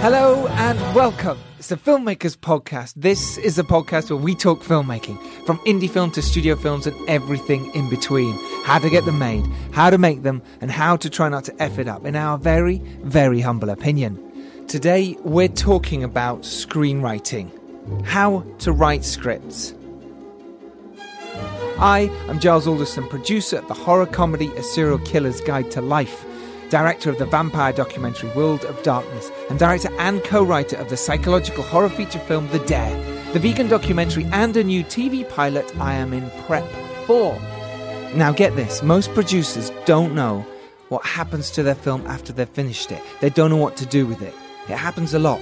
Hello and welcome. It's the Filmmakers Podcast. This is a podcast where we talk filmmaking, from indie film to studio films and everything in between. How to get them made, how to make them, and how to try not to F it up, in our very, very humble opinion. Today, we're talking about screenwriting, how to write scripts. I am Giles Alderson, producer of the horror comedy A Serial Killer's Guide to Life director of the vampire documentary World of Darkness, and director and co writer of the psychological horror feature film The Dare, the vegan documentary, and a new TV pilot I am in prep for. Now, get this most producers don't know what happens to their film after they've finished it, they don't know what to do with it. It happens a lot.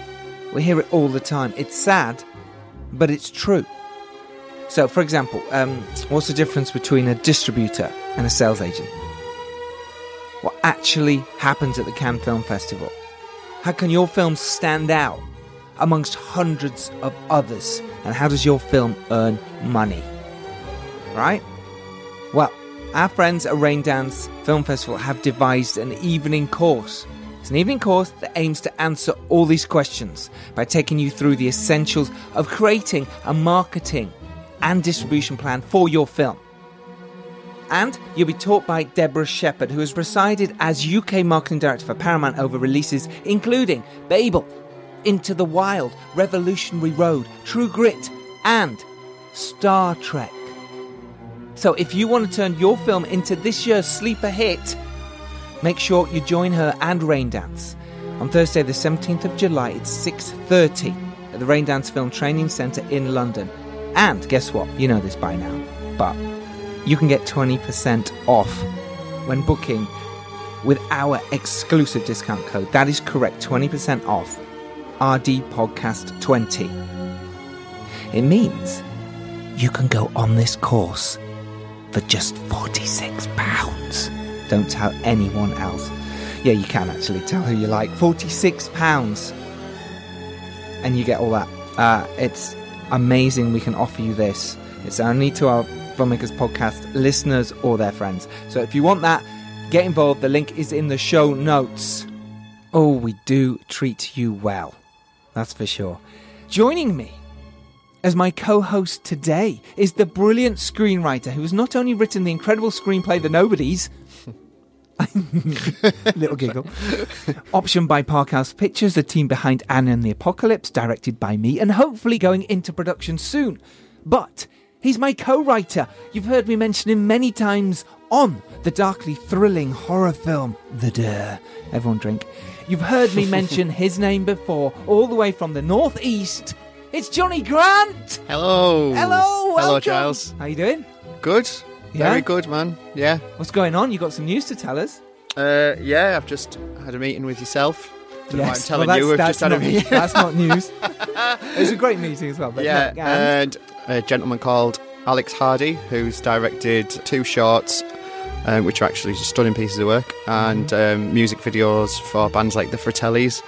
We hear it all the time. It's sad, but it's true. So, for example, um, what's the difference between a distributor and a sales agent? What actually happens at the Cannes Film Festival? How can your film stand out amongst hundreds of others? And how does your film earn money? Right? Well, our friends at Raindance Film Festival have devised an evening course. It's an evening course that aims to answer all these questions by taking you through the essentials of creating a marketing and distribution plan for your film. And you'll be taught by Deborah Shepherd, who has presided as UK marketing director for Paramount over releases including Babel, Into the Wild, Revolutionary Road, True Grit, and Star Trek. So if you want to turn your film into this year's sleeper hit, make sure you join her and Raindance. On Thursday the 17th of July, it's 6.30 at the Raindance Film Training Centre in London. And guess what? You know this by now. But you can get 20% off when booking with our exclusive discount code. That is correct, 20% off RD Podcast 20. It means you can go on this course for just 46 pounds. Don't tell anyone else. Yeah, you can actually tell who you like. 46 pounds. And you get all that. Uh, it's amazing we can offer you this. It's only to our Filmmakers Podcast listeners or their friends. So if you want that, get involved. The link is in the show notes. Oh, we do treat you well. That's for sure. Joining me as my co host today is the brilliant screenwriter who has not only written the incredible screenplay The Nobodies, little giggle, optioned by Parkhouse Pictures, the team behind Anna and the Apocalypse, directed by me, and hopefully going into production soon. But He's my co writer. You've heard me mention him many times on the darkly thrilling horror film The Dare. Everyone drink. You've heard me mention his name before, all the way from the northeast. It's Jonny Grant. Hello. Hello. Hello, welcome. Giles. How you doing? Good. Yeah? Very good, man. Yeah. What's going on? You got some news to tell us? Uh, yeah, I've just had a meeting with yourself. Why I'm Yes. telling Well, you, we've that's, just had a not, meeting. that's not news. it was a great meeting as well. Yeah, no, and- and a gentleman called Alex Hardy, who's directed two shorts, um, which are actually stunning pieces of work, and Mm-hmm. um, music videos for bands like the Fratellis.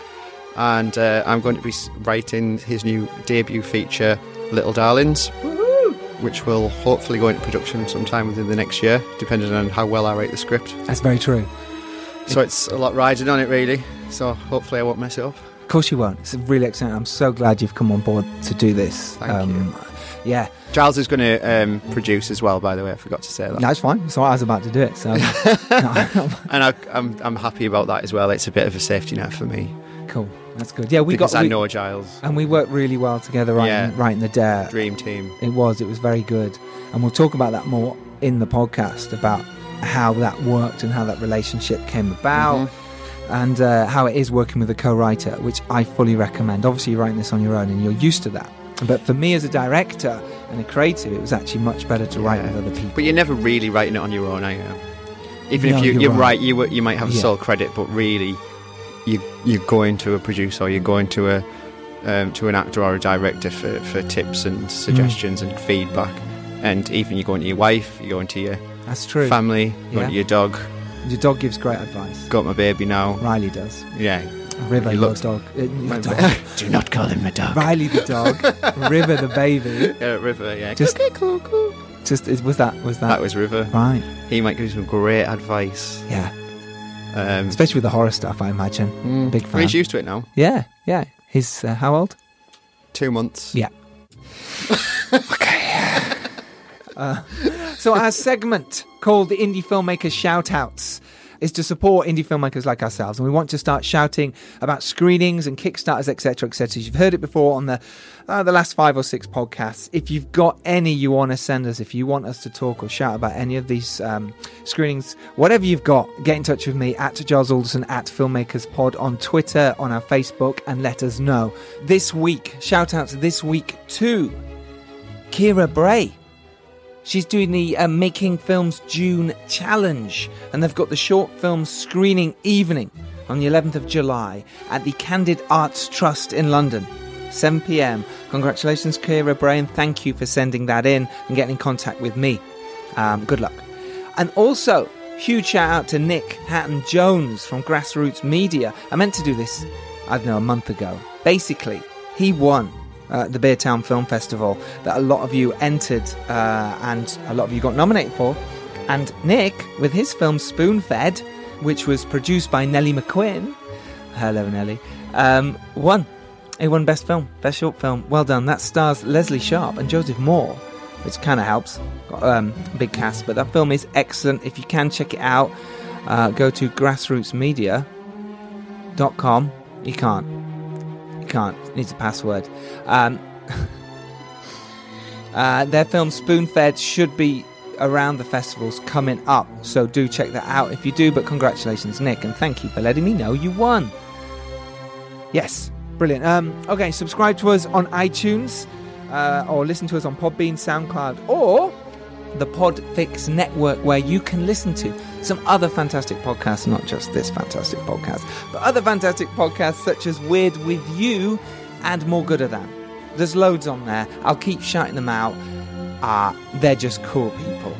And uh, I'm going to be writing his new debut feature, Little Darlings, which will hopefully go into production sometime within the next year, depending on how well I write the script. that's very true. So it's a lot riding on it, really. So hopefully I won't mess it up. Of course you won't. It's really exciting. I'm so glad you've come on board to do this. Thank you. Yeah, Giles is going to um, produce as well, by the way. I forgot to say that. that's fine. So I was about to do it. So And I, I'm, I'm happy about that as well. It's a bit of a safety net for me cool. That's good. Yeah, we because got I we- know Giles. and we worked really well together. Right, Yeah. writing the dare. Dream team. It was. It was very good, and we'll talk about that more in the podcast about how that worked and how that relationship came about. Mhm. And uh, how it is working with a co-writer, which I fully recommend. Obviously, you're writing this on your own, and you're used to that. But for me, as a director and a creative, it was actually much better to write Yeah. with other people. But you're never really writing it on your own, are you? Even No, if you, you're you're right. right, you you might have Yeah. sole credit, but really, you you're going to a producer, or you're going to a um, to an actor or a director for, for tips Mm. and suggestions and feedback. And even you're going to your wife, you're going to your That's true. family, Yeah. to your dog. Your dog gives great advice. Got my baby now. Riley does. Yeah. River, He your looks- dog. Uh, your dog. Do not call him a dog. Riley the dog. River the baby. Yeah, River, yeah. Just- Just cool, cool. Just was that was that, That was River. right? He might give you some great advice. Yeah. Um, Especially with the horror stuff, I imagine. mm, Big fan. he's used to it now. Yeah, yeah. He's uh, how old? Two months. Yeah. okay. Uh, so our segment called the Indie Filmmakers Shoutouts is to support indie filmmakers like ourselves, and we want to start shouting about screenings and kickstarters, etc., etc. You've heard it before on the uh, the last five or six podcasts. If you've got any you want to send us, if you want us to talk or shout about any of these um, screenings, whatever you've got, get in touch with me at Giles Alderson at Filmmakers Pod on Twitter, on our Facebook, and let us know. This week, shout outs this week to Kira Bray. She's doing the uh, Making Films June Challenge, and they've got the short film screening evening on the 11th of July at the Candid Arts Trust in London. 7 pm. Congratulations, Kira Bray, and thank you for sending that in and getting in contact with me. Um, good luck. And also, huge shout out to Nick Hatton Jones from Grassroots Media. I meant to do this, I don't know, a month ago. Basically, he won uh, the Beertown Film Festival that a lot of you entered uh, and a lot of you got nominated for. And Nick, with his film Spoonfed, which was produced by Nellie McQuinn, hello Nellie, um, won. He won Best Film, Best Short Film. Well done. That stars Leslie Sharp and Joseph Moore, which kind of helps. Got um, big cast, but that film is excellent. If you can check it out, uh, go to grassrootsmedia.com. You can't. Can't. Needs a password. Um, uh, their film Spoonfed should be around the festivals coming up, so do check that out if you do. But congratulations, Nick, and thank you for letting me know you won. Yes, brilliant. Um, okay, subscribe to us on iTunes uh, or listen to us on Podbean, SoundCloud, or the Podfix Network, where you can listen to some other fantastic podcasts, not just this fantastic podcast, but other fantastic podcasts such as Weird with You and More Gooder Than. There's loads on there. I'll keep shouting them out. Uh, they're just cool people.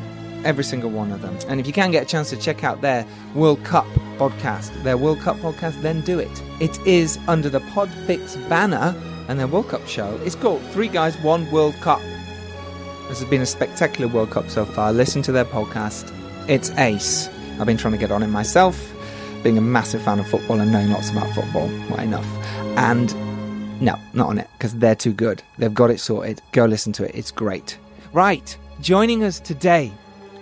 Every single one of them. And if you can get a chance to check out their World Cup podcast, their World Cup podcast, then do it. It is under the Podfix banner, and their World Cup show is called Three Guys, One World Cup. This has been a spectacular World Cup so far. Listen to their podcast. It's ace. I've been trying to get on it myself, being a massive fan of football and knowing lots about football. Well, enough. And no, not on it, because they're too good. They've got it sorted. Go listen to it. It's great. Right. Joining us today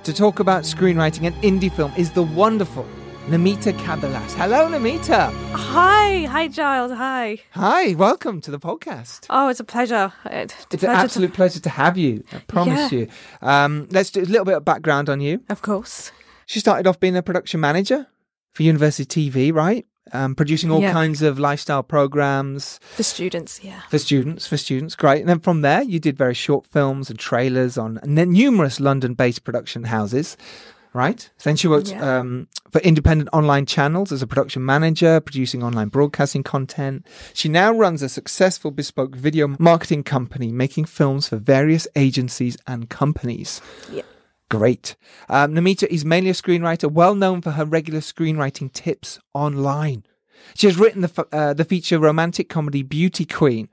to talk about screenwriting and indie film is the wonderful Namita Kabilas. Hello, Namita. Hi, hi, Giles. Hi. Hi, welcome to the podcast. Oh, it's a pleasure. It's, a It's an pleasure absolute pleasure to have you. I promise Yeah. you. Um, let's do a little bit of background on you. Of course. She started off being a production manager for University TV, right? Um, producing all Yeah. kinds of lifestyle programs For students, yeah. for students. For students, great. And then from there, you did very short films and trailers on n- numerous London-based production houses, right? Then she worked Yeah. um, for independent online channels as a production manager, producing online broadcasting content. She now runs a successful bespoke video marketing company, making films for various agencies and companies. Yeah. Great. Um, Namita is mainly a screenwriter, well known for her regular screenwriting tips online. She has written the, f- uh, the feature romantic comedy Beauty Queen,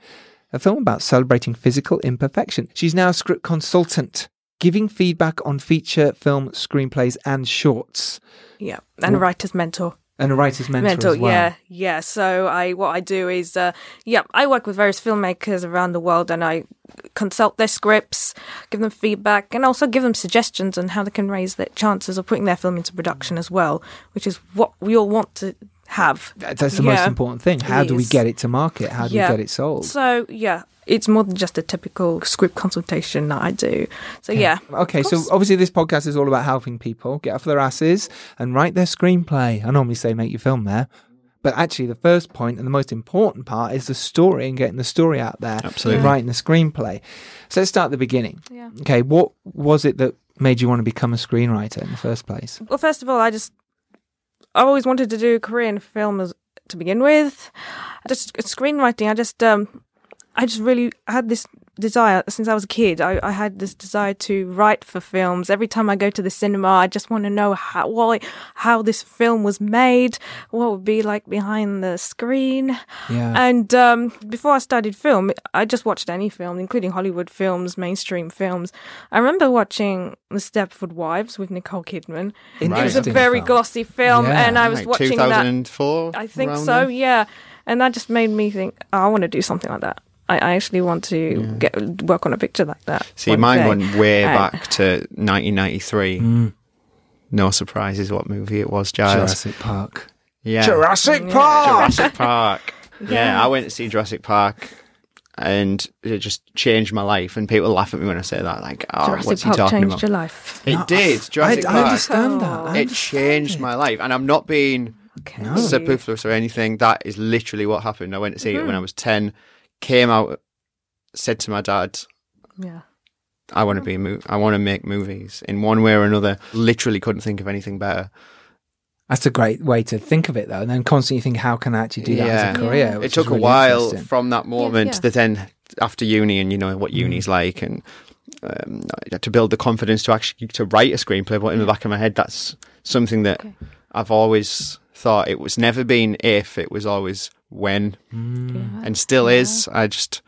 a film about celebrating physical imperfection. She's now a script consultant, giving feedback on feature film screenplays and shorts, Yeah. And a writer's mentor. And a writer's mentor, mentor, as well. yeah. Yeah. So I what I do is uh yeah, I work with various filmmakers around the world and I consult their scripts, give them feedback and also give them suggestions on how they can raise their chances of putting their film into production as well, which is what we all want to have. That's the most important thing. How do we is. get it to market? How do Yeah. we get it sold? So yeah, it's more than just a typical script consultation that I do. So yeah, Okay, so obviously this podcast is all about helping people get off their asses and write their screenplay. I normally say make your film there. But actually, the first point and the most important part is the story and getting the story out there. Absolutely. And writing the screenplay. So let's start at the beginning. yeah. Okay, what was it that made you want to become a screenwriter in the first place? Well, first of all, I just I always wanted to do Korean career in film as, to begin with. Just screenwriting. I just um I just really had this desire since I was a kid. I, I had this desire to write for films. Every time I go to the cinema, I just want to know how what, how this film was made, what would be like behind the screen. Yeah. And um, before I studied film, I just watched any film, including Hollywood films, mainstream films. I remember watching The Stepford Wives with Nicole Kidman. It was a very film. glossy film, Yeah. and I was like watching that. 2004. I think so, then? yeah. And that just made me think, oh, I want to do something like that. I, I actually want to get work on a picture like that. See, one mine day. went way And- back to 1993. Mm. No surprises what movie it was, Giles. Jurassic Park. Yeah. Jurassic Yeah. Park. Jurassic Park. Yeah, Yeah. I went to see Jurassic Park and it just changed my life. And people laugh at me when I say that, like, oh, Jurassic what's he Park talking changed about? your life. It No, did. I, Jurassic I Park. understand that. I. It changed it. my life. And I'm not being Okay. No. superfluous or anything. That is literally what happened. I went to see it when I was 10, came out, said to my dad, Yeah. I want to be a mo- I want to make movies in one way or another. Literally couldn't think of anything better. That's a great way to think of it, though. And then constantly think, how can I actually do that Yeah. as a career? Yeah. it took really a while from that moment yeah. that then after uni and you know what uni's like and um, to build the confidence to actually to write a screenplay. But in the back of my head, that's something that Okay. I've always thought it was never been if it was always when mm. Yeah. and still is. I just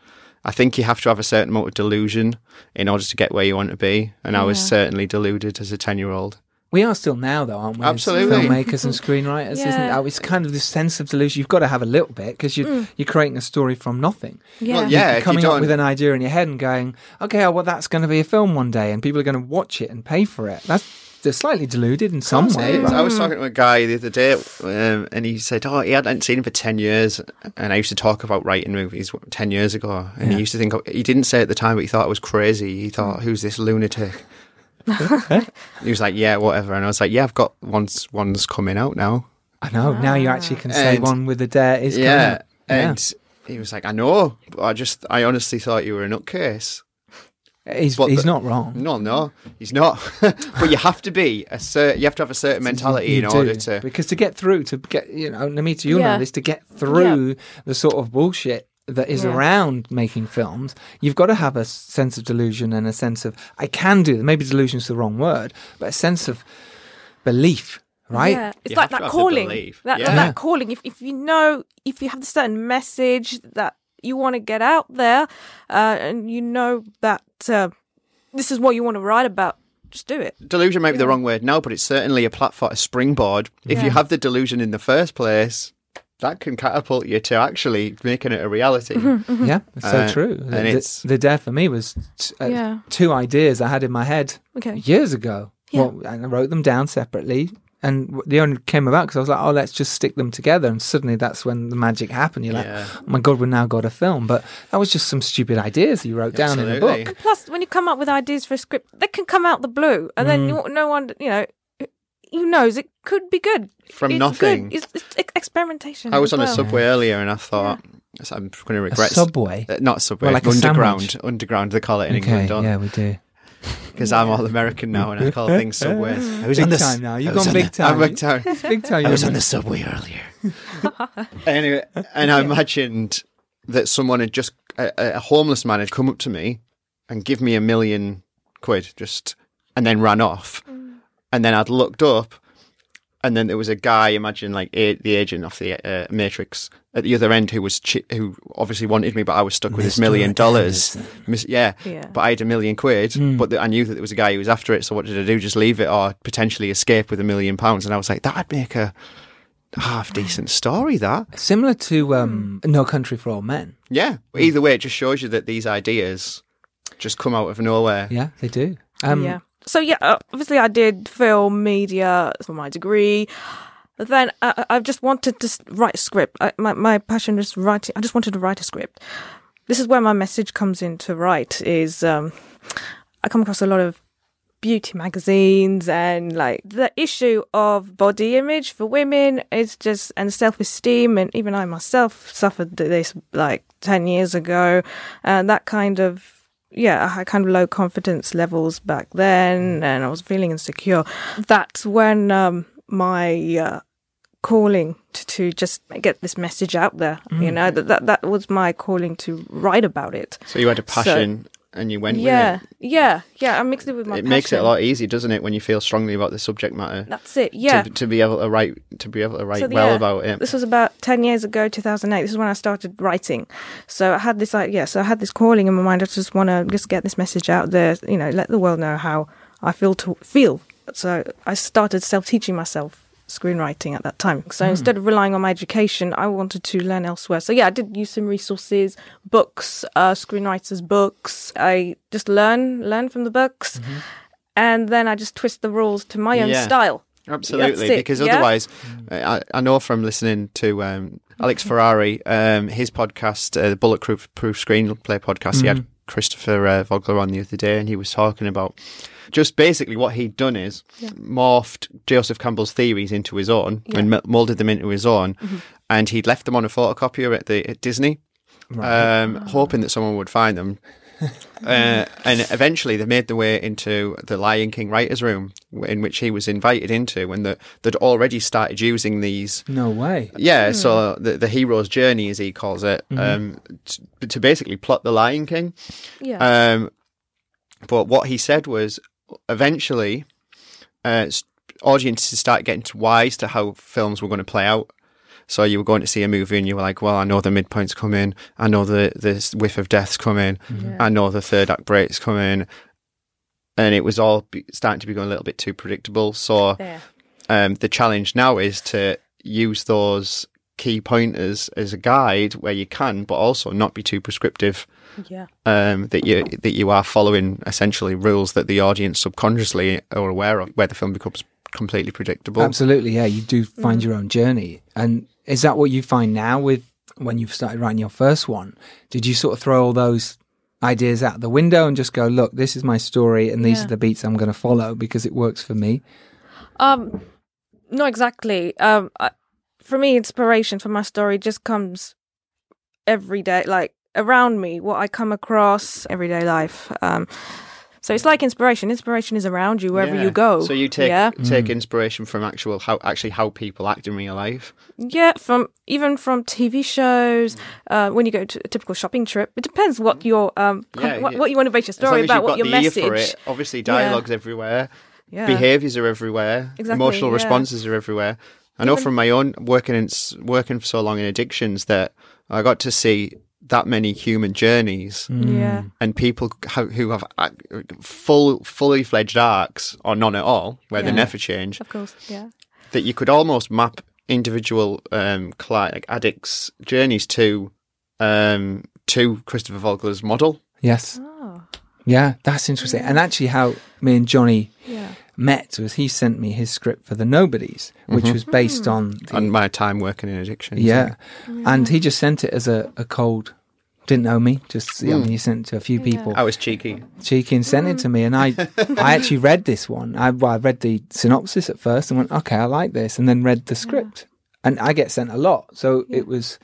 I think you have to have a certain amount of delusion in order to get where you want to be, and I was certainly deluded as a ten year old. We are still now, though, aren't we? as Absolutely. filmmakers and screenwriters, isn't Yeah. it? It's kind of this sense of delusion. You've got to have a little bit because you're, mm. you're creating a story from nothing. Yeah. Well, yeah. You're if you coming up with an idea in your head and going, okay, oh, well, that's going to be a film one day and people are going to watch it and pay for it. That's they're slightly deluded in some It way. right? I was talking to a guy the other day, um, and he said, "Oh, he hadn't seen him for ten years." And I used to talk about writing movies ten years ago, and Yeah. he used to think he didn't say at the time, but he thought it was crazy. He thought, "Who's this lunatic?" he was like, "Yeah, whatever," and I was like, "Yeah, I've got one's one's coming out now." I know. Now you actually can say And- one with the dare is coming yeah, out. Yeah. and he was like, "I know, but I just, I honestly thought you were a nutcase." He's, but he's the- not wrong. No, no, he's not. but you have to be a certain, you have to have a certain mentality You in do, order to. because to get through to get you know Namita you'll Yeah. know this to get through the sort of bullshit that is Yeah. around making films you've got to have a sense of delusion and a sense of I can do it maybe is the wrong word but a sense of belief right Yeah, it's You like that calling. That, Yeah. that calling. If if you know, if you have the certain message that you want to get out there, uh, and you know that uh, this is what you want to write about, just do it. delusion might be the wrong word now, but it's certainly a platform, a springboard. If you have the delusion in the first place, that can catapult you to actually making it a reality. yeah it's so Uh, true and the, it's- the dare for me was t- uh, Yeah. two ideas I had in my head Okay. years ago Yeah. well, and I wrote them down separately and w- they only came about because I was like, oh, let's just stick them together. And suddenly that's when the magic happened. You're like, Yeah. oh my God, we've now got a film. But that was just some stupid ideas you wrote down in a Absolutely. book. Plus, when you come up with ideas for a script, they can come out the blue, and then Mm. you, no one, you know, who knows? It could be good From it's nothing. Good. It's, it's experimentation. I was as on a subway earlier and I thought, I'm going to A regret. subway. Uh, not subway, Well, like underground. sandwich. Underground, they call it in Okay, England, don't yeah, we do. Because I'm all American now and I call things subways. I was Big on the, time now. You've I was gone on big the- time. I'm big time. Big time. I was on the subway earlier. anyway, and I imagined that someone had just a, a homeless man had come up to me and give me a million quid, just and then ran off. Mm. And then I'd looked up, and then there was a guy, imagine like a, the agent of the uh, Matrix at the other end, who was chi- who obviously wanted me, but I was stuck with this Mr. million dollars. Mis- yeah. Yeah. but I had a million quid. But the, I knew that there was a guy who was after it. So what did I do? Just leave it or potentially escape with a million pounds? And I was like, that'd make a half decent story. That Similar to um, No Country for Old Men. yeah. But either way, it just shows you that these ideas just come out of nowhere. Yeah, they do. Um, yeah. So yeah, uh, obviously I did film media for my degree. But then I, I just wanted to write a script. I, my my passion is writing. I just wanted to write a script. This is where my message comes in to write. Is um, I come across a lot of beauty magazines and like the issue of body image for women is just and self-esteem and even i myself suffered this like 10 years ago and that kind of yeah i had kind of low confidence levels back then and i was feeling insecure that's when um my uh, calling to, to just get this message out there. You know that, that that was my calling to write about it. So you had a passion and you went Yeah, with it. yeah, yeah. I mixed it with my. it makes it a lot easier, doesn't it, when you feel strongly about the subject matter? That's it. Yeah. To, to be able to write, to be able to write So, well yeah, about it. This was about ten years ago, two thousand eight. This is when I started writing. So I had this like yeah. So I had this calling in my mind. I just want to just get this message out there. You know, let the world know how I feel to feel. So I started self teaching myself screenwriting at that time. So instead of relying on my education, I wanted to learn elsewhere. So yeah, I did use some resources, books, uh, screenwriters' books. I just learn learn from the books, and then I just twist the rules to my own Yeah. style. Absolutely, it, because yeah? otherwise, I, I know from listening to um, Alex Ferrari, um, his podcast, uh, the Bulletproof Proof Screenplay podcast, he had Christopher uh, Vogler on the other day, and he was talking about just basically what he'd done is morphed Joseph Campbell's theories into his own and m- molded them into his own, and he'd left them on a photocopier at the at Disney, um, hoping that someone would find them. uh, and eventually they made their way into the Lion King writers' room, in which he was invited into, and that they'd already started using these. No way. Yeah, so the the hero's journey, as he calls it, um, t- to basically plot the Lion King. Yeah. Um, but what he said was, eventually, uh, audiences started getting wise to how films were going to play out. So you were going to see a movie and you were like, well, I know the midpoint's coming. I know the, the whiff of death's coming. I know the third act break's coming. And it was all be, starting to become a little bit too predictable. So um, the challenge now is to use those key pointers as a guide where you can, but also not be too prescriptive Yeah. um, that you that you are following essentially rules that the audience subconsciously are aware of, where the film becomes completely predictable. Absolutely, yeah. You do find Mm. your own journey, and is that what you find now with when you've started writing your first one? Did you sort of throw all those ideas out the window and just go, "Look, this is my story, and these Yeah. are the beats I'm going to follow because it works for me"? Um, not exactly. Um, I, for me, inspiration for my story just comes every day, like around me, what I come across everyday life. Um, so it's like inspiration. Inspiration is around you wherever Yeah. you go. So you take yeah, take inspiration from actual how actually how people act in real life. yeah. From even from TV shows, uh, when you go to a typical shopping trip, it depends what your um, Yeah, what, yeah. what you want to base your As long story as about, you've what got your the ear message. for it, obviously dialogues everywhere, Yeah. behaviors are everywhere, Exactly, emotional yeah. responses are everywhere. I know Even- from my own working in working for so long in addictions that I got to see that many human journeys Yeah. and people who have uh, full fully fledged arcs or none at all where they never change Of course. Yeah. that you could almost map individual um cli- like addicts journeys to um to Christopher Vogler's model Yes, Oh. yeah, that's interesting. And actually, how me and Jonny Yeah. Met was he sent me his script for the Nobodies, which mm-hmm. was based mm. on the and my time working in addiction. Yeah. And he just sent it as a, a cold, didn't know me. Just, I mean, mm. he sent it to a few people, I was cheeky cheeky, and sent it to me. And I, I actually read this one. I, well, I read the synopsis at first and went, okay, I like this. And then read the script. And I get sent a lot. So it was,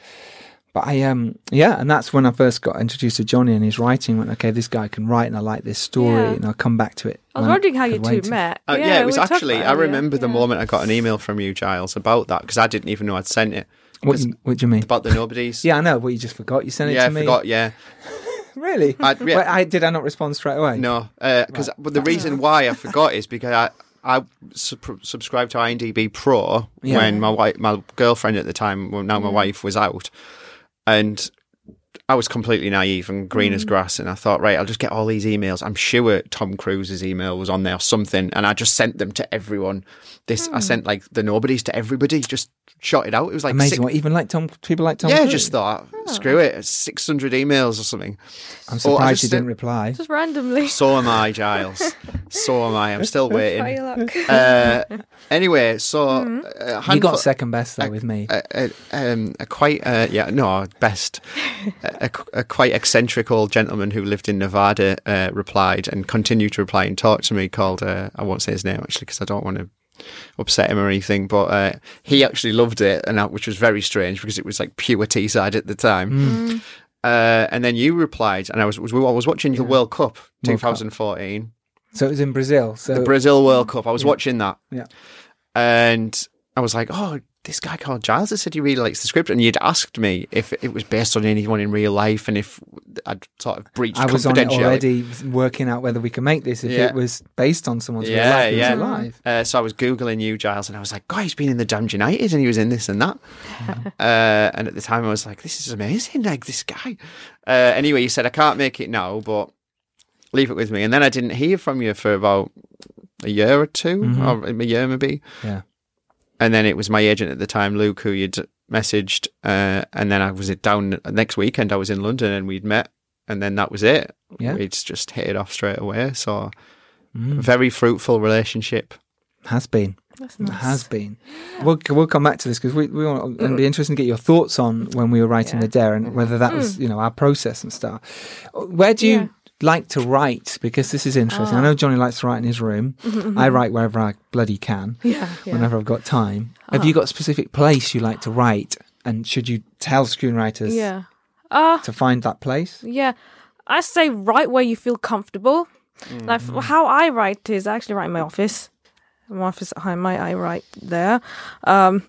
but I, um, yeah. And that's when I first got introduced to Jonny and his writing. Went, okay, this guy can write and I like this story. Yeah. And I'll come back to it. I was wondering how you two wait. met. Uh, yeah, it was actually. about I it earlier. remember the moment I got an email from you, Giles, about that because I didn't even know I'd sent it. What, you- what do you mean? About the nobodies. Yeah, I know, but you just forgot. You sent it yeah, I to me. forgot. Yeah, Really? I- yeah. Wait, I, did I not respond straight away? no, because but the reason why I forgot is because I I sub- subscribed to IMDb Pro Yeah. when my wife, my girlfriend at the time, well, now my wife was out, and I was completely naive and green as grass, and I thought, right, I'll just get all these emails. I'm sure Tom Cruise's email was on there or something, and I just sent them to everyone. This I sent like the nobodies to everybody, just shot it out. It was like Amazing. six- What, even like Tom, people like Tom yeah, Cruise? just thought, screw it, six hundred emails or something. I'm Oh, I surprised just you didn't reply. Just randomly. So am I, Giles. so am I. I'm still Try your waiting. luck. Uh, anyway, so uh, a You got second best though with me. a, a, um, a quite uh, yeah no best a, a, a quite eccentric old gentleman who lived in Nevada uh, replied and continued to reply and talk to me called uh, I won't say his name actually because I don't want to upset him or anything but uh, he actually loved it and that, which was very strange because it was like pure Teesside at the time Mm. uh, and then you replied and I was, was I was watching the World Cup World Cup. 2014 So it was in Brazil. So the Brazil World Cup I was watching that Yeah. and I was like, oh, this guy called Giles has said he really likes the script, and you'd asked me if it was based on anyone in real life, and if I'd sort of breached confidentiality. I was on it already, working out whether we could make this if Yeah. it was based on someone's real life yeah. alive. Uh, so I was googling you, Giles, and I was like, "God, he's been in the Damned United, and he was in this and that." uh, and at the time, I was like, "This is amazing! Like this guy." Uh, anyway, you said I can't make it now, but leave it with me. And then I didn't hear from you for about a year or 2 Mhm. or a year maybe. Yeah. And then it was my agent at the time, Luke, who you'd messaged. Uh, and then I was down next weekend. I was in London, and we'd met. And then that was it. Yeah. We'd just hit it off straight away. So Mm. very fruitful relationship. Has been. That's nice. Has been. We'll, we'll come back to this because we, we want it'd be interesting to get your thoughts on when we were writing Yeah. the dare and whether that was you know our process and stuff. Where do you Yeah. Like to write? Because this is interesting. I know Jonny likes to write in his room. I write wherever I bloody can, Yeah, yeah. whenever I've got time. Have you got a specific place you like to write? And should you tell screenwriters Yeah. Uh, to find that place? yeah. I say write where you feel comfortable. Like Mm-hmm. how I write is I actually write in my office. My office at home, I, I write there. Um,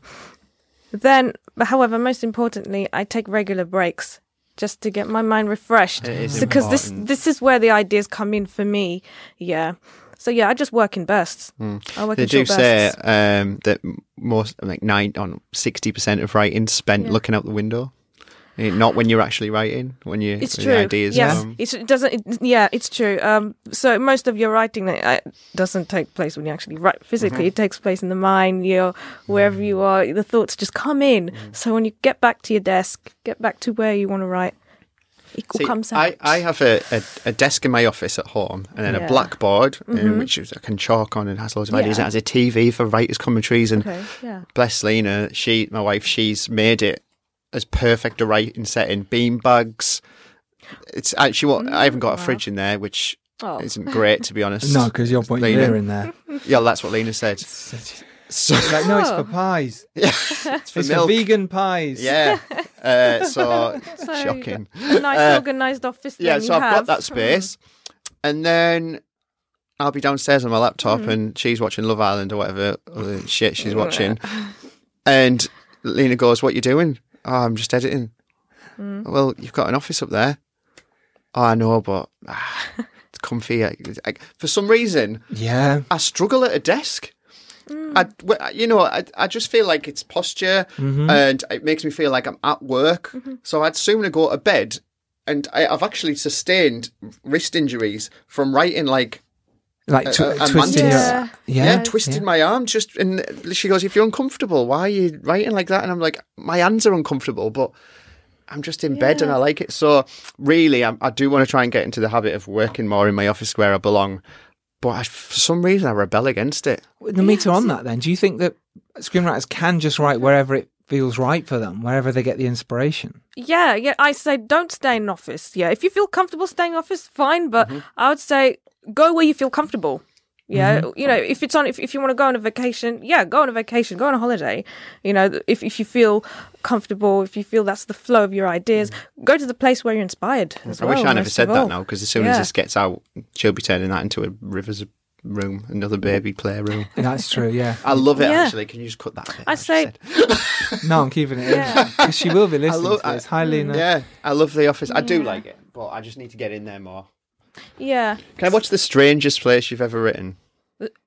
then, however, most importantly, I take regular breaks just to get my mind refreshed. Because this this is where the ideas come in for me. Yeah. So yeah, I just work in bursts. I work. They in do say um, that most, like nine on sixty percent of writing spent Yeah. looking out the window, not when you're actually writing. When you It's when true. ideas. yes, it doesn't. It, yeah, it's true. Um, so most of your writing uh, doesn't take place when you actually write physically. It takes place in the mind. You're wherever you are, the thoughts just come in. So when you get back to your desk, get back to where you want to write, it all See, comes out. I, I have a, a, a desk in my office at home and then Yeah. a blackboard uh, which I can chalk on and has loads of ideas. It has a TV for writers' commentaries and okay. Yeah. bless Lena, she, my wife, she's made it as perfect a writing setting. Bean bags. It's actually what I haven't got a fridge in there, which Oh. isn't great to be honest. No, because you're putting Lena. beer in there. Yeah, that's what Lena said. So like, no, it's for pies. it's for It's for vegan pies. Yeah. Uh, so, So shocking. A nice Uh, organized office. yeah, so you I've have. got that space, and then I'll be downstairs on my laptop, and she's watching Love Island or whatever other shit she's watching, and Lena goes, "What you doing?" Oh, I'm just editing. Mm. Well, you've got an office up there. Oh, I know, but ah, it's comfy. I, I, for some reason, Yeah. I struggle at a desk. Mm. I, you know, I, I just feel like it's posture mm-hmm. and it makes me feel like I'm at work. Mm-hmm. So I'd sooner go to bed. And I, I've actually sustained wrist injuries from writing like Like tw- uh, and twisting your. Yeah. Yeah. yeah, twisting my arm just and she goes if you're uncomfortable why are you writing like that and i'm like my hands are uncomfortable but i'm just in bed and i like it so really I, I do want to try and get into the habit of working more in my office where i belong but I, for some reason i rebel against it Namita on that then. Do you think that screenwriters can just write wherever it feels right for them, wherever they get the inspiration? Yeah, yeah. I say don't stay in office. Yeah, if you feel comfortable staying in office, fine. But Mm-hmm. I would say go where you feel comfortable. Yeah, you know, if it's on, if, if you want to go on a vacation, yeah, go on a vacation, go on a holiday. You know, if if you feel comfortable, if you feel that's the flow of your ideas, go to the place where you're inspired. As Mm. i wish i never said that now because as soon as this gets out she'll be turning that into a River's room another baby playroom That's true, yeah. i love it Yeah. actually can you just cut that bit I say- No, I'm keeping it in. She will be listening I love- to this. Hi, Lena. yeah i love the office i do like it but i just need to get in there more Yeah, Can I watch the strangest place you've ever written?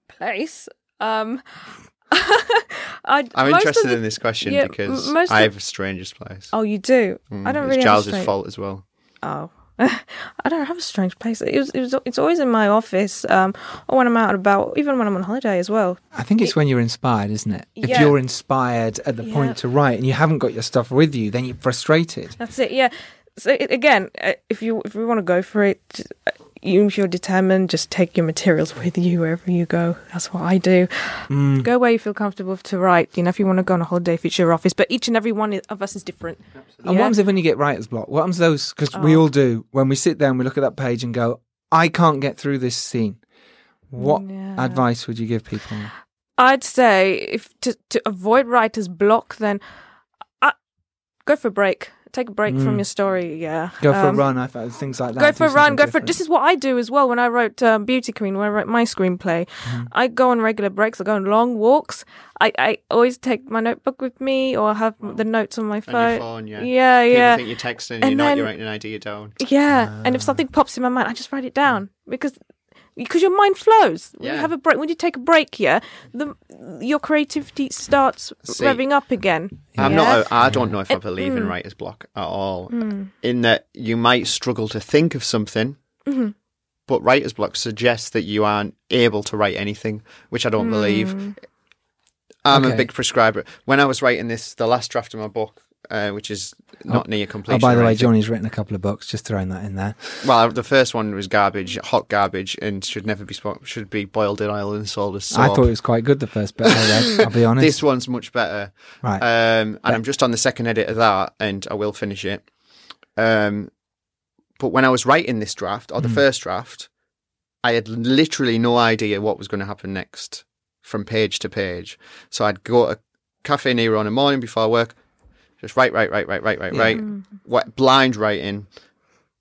place. Um, I, I'm interested the- in this question yeah, because m- I have a strangest place. Oh, you do. Mm, I don't it's really. have a Giles's fault as well. Oh. I don't have a strange place. It was, it was, it's always in my office, um, or when I'm out and about, even when I'm on holiday as well. I think it's when you're inspired, isn't it? If Yeah. you're inspired at the Yeah. point to write and you haven't got your stuff with you, then you're frustrated. That's it. Yeah. So again, uh, if you if you want to go for it, just, uh, you if you're determined, just take your materials with you wherever you go. That's what I do. Mm. Go where you feel comfortable to write. You know, if you want to go on a holiday, if it's your office, but each and every one of us is different. And what happens if when you get writer's block? What happens those? Because we Oh. all do when we sit there and we look at that page and go, I can't get through this scene. What Yeah. advice would you give people? I'd say if to to avoid writer's block, then I, go for a break. Take a break from your story. Yeah, Go for Um, a run. I thought things like that. Go for a run. something Go for. This is what I do as well. When I wrote um, Beauty Queen, when I wrote my screenplay, Mm-hmm. I go on regular breaks. I go on long walks. I, I always take my notebook with me, or have the notes on my On phone. your phone, yeah. yeah, People yeah. think you're texting, And you're not. You're writing an idea down. Yeah, and if Ah. something pops in my mind, I just write it down because because your mind flows. When you have a break, when you take a break, yeah, the your creativity starts See, revving up again. I'm yeah? not. A, I don't know if I believe mm. in writer's block at all. In that you might struggle to think of something, Mm-hmm. but writer's block suggests that you aren't able to write anything, which I don't Mm. believe. I'm Okay. a big prescriber. When I was writing this, the last draft of my book, uh, which is not near completion. Oh, by the way. Johnny's written a couple of books. Just throwing that in there. Well, the first one was garbage, hot garbage, and should never be should be boiled in oil and sold as soap. I thought it was quite good the first bit. I'll be honest. this one's much better. right. Um, and I'm just on the second edit of that, and I will finish it. Um, but when I was writing this draft, or the Hmm. first draft, I had literally no idea what was going to happen next from page to page. So I'd go to a Caffè Nero on a morning before work, just write, write, write, write, write, write, Yeah. write, what, blind writing.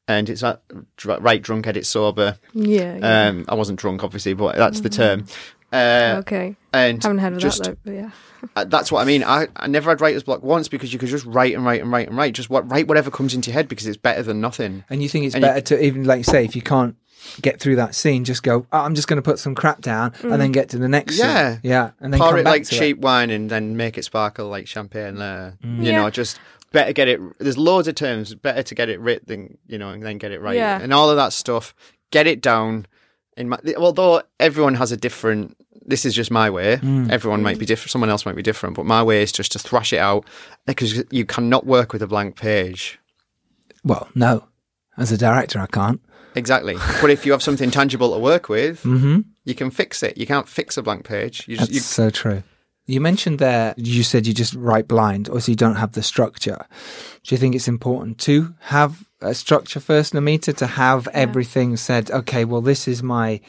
And it's that dr- write drunk, edit sober. Yeah. yeah. Um, I wasn't drunk, obviously, but that's the term. Uh, okay. and Haven't heard of just that though. But yeah. uh, that's what I mean. I, I never had writer's block once because you could just write and write and write and write. Just what write whatever comes into your head because it's better than nothing. and you think it's and you- better to even like say if you can't get through that scene, just go. Oh, I'm just going to put some crap down and mm. then get to the next. Yeah. scene. yeah, and then Pour come it back like to cheap wine and then make it sparkle like champagne later. Mm. You Yeah. know, just better get it. There's loads of terms. Better to get it writ than you know, and then get it right. Yeah. And all of that stuff. Get it down. In my, although everyone has a different. This is just my way. Mm. Everyone might be different. Someone else might be different. But my way is just to thrash it out because you cannot work with a blank page. Well, no, as a director, I can't. Exactly. but if you have something tangible to work with, Mm-hmm. you can fix it. You can't fix a blank page. You just, That's you, so true. You mentioned there, you said you just write blind, or so you don't have the structure. Do you think it's important to have a structure first, Namita, to have everything said, okay, well, this is my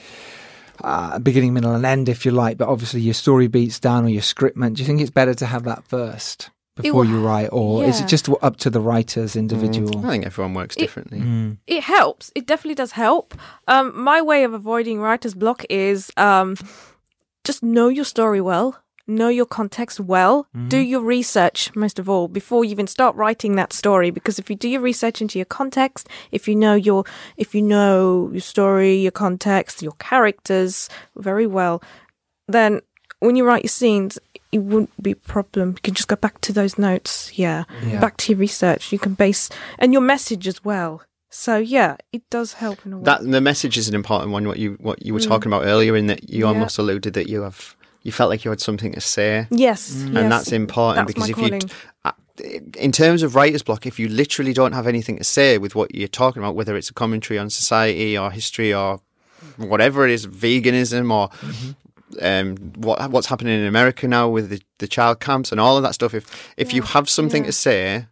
uh, beginning, middle, and end, if you like, but obviously your story beats down or your scriptment. Do you think it's better to have that first before will- you write, or is it just up to the writer's individual? I think everyone works differently. Mm. it helps. It definitely does help. Um, my way of avoiding writer's block is um, just know your story well, know your context well, do your research most of all before you even start writing that story. Because if you do your research into your context, if you know your if you know your story, your context, your characters very well, then when you write your scenes, it wouldn't be a problem. You can just go back to those notes. Yeah. Yeah. Back to your research. You can base and your message as well. So yeah, it does help in a way. That the message is an important one. What you what you were talking about earlier, in that you Mm. Yeah. almost alluded that you have you felt like you had something to say, yes, and yes. that's important That's because my if calling. you, uh, in terms of writer's block, if you literally don't have anything to say with what you're talking about, whether it's a commentary on society or history or whatever it is, veganism or um, what what's happening in America now with the, the child camps and all of that stuff. If if you have something yeah. to say,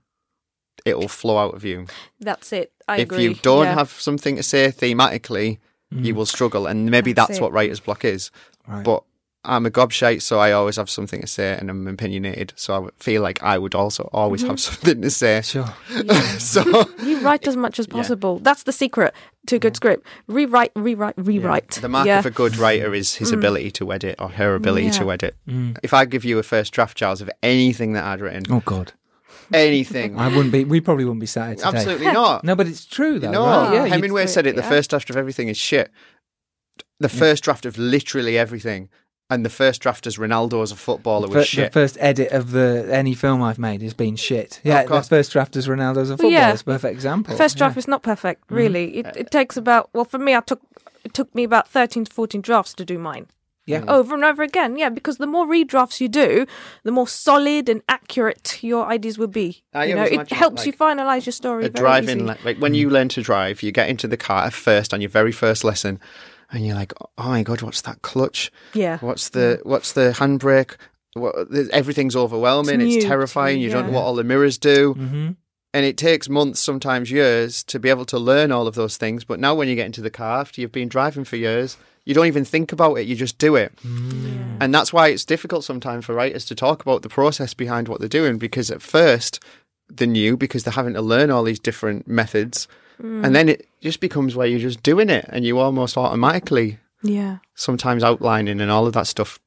it will flow out of you. That's it. I if agree. you don't yeah. have something to say thematically, you will struggle, and maybe That's that's, what writer's block is. Right. But I'm a gobshite, so I always have something to say, and I'm opinionated, so I feel like I would also always Mm-hmm. have something to say. Sure. so you write as much as possible. That's the secret to a good script. Rewrite, rewrite, rewrite. the mark yeah. Mm. of a good writer is his ability to edit or her ability Yeah. to edit. If I give you a first draft, Giles, of anything that I'd written, Oh, God. anything, I wouldn't be, we probably wouldn't be sat here today. absolutely not. No, but it's true, though. No, right? Yeah, Hemingway said it. The first draft of everything is shit. The first draft of literally everything, and the first draft as Ronaldo as a footballer was Fir- shit. The first edit of the any film I've made has been shit. Yeah, the first draft as Ronaldo as a Well, footballer yeah. is a perfect example. First draft Yeah. is not perfect, Mm-hmm. really. It, it takes about well for me. I took it took me about thirteen to fourteen drafts to do mine. Yeah. over and over again. Yeah, because the more redrafts you do, the more solid and accurate your ideas will be. I you know, it imagine, helps you finalize your story. a very driving easy. like, like when you learn to drive you get into the car at first on your very first lesson and you're like oh my god what's that clutch? Yeah. what's the what's the handbrake? What, there's- everything's overwhelming It's it's, new terrifying to you you, don't know what all the mirrors do. Hmm and it takes months sometimes years to be able to learn all of those things. But now when you get into the car after you've been driving for years you don't even think about it you just do it. And that's why it's difficult sometimes for writers to talk about the process behind what they're doing because at first they're new because they're having to learn all these different methods. Mm. And then it just becomes where you're just doing it and you almost automatically Yeah. sometimes outlining and all of that stuff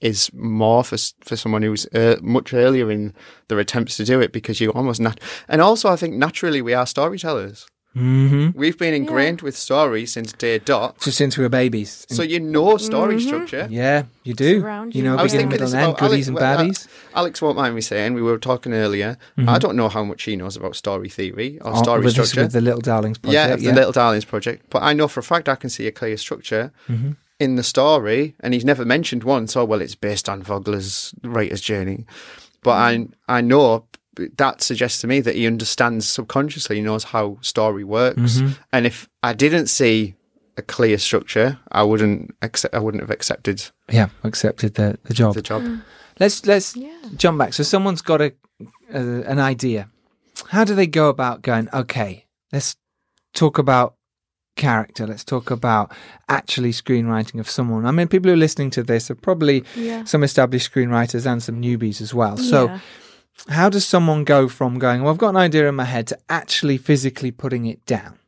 is more for for someone who's uh, much earlier in their attempts to do it because you almost nat- and also I think naturally we are storytellers. Hmm We've been ingrained with stories since day dot, Just since we were babies. so you know story structure. yeah, you do. Surround You you. know, I beginning, middle, and end, goodies Alex- and well, uh, baddies. Alex won't mind me saying we were talking earlier. I don't know how much he knows about story theory or Oh, story with, this- structure. with the Little Darlings project. yeah, of the Little Darlings project. But I know for a fact I can see a clear structure Mm-hmm. in the story, and he's never mentioned once. Oh well, it's based on Vogler's writer's journey. But Mm-hmm. I I know that suggests to me that he understands subconsciously, he knows how story works. Mm-hmm. And if I didn't see a clear structure, I wouldn't accept. I wouldn't have accepted yeah, accepted the, the job. the job. Let's let's Yeah. jump back. So someone's got a, a an idea. How do they go about going? Okay, let's talk about character. Let's talk about actually screenwriting of someone. I mean, people who are listening to this are probably Yeah. some established screenwriters and some newbies as well. So, Yeah. How does someone go from going, "Well, I've got an idea in my head," to actually physically putting it down?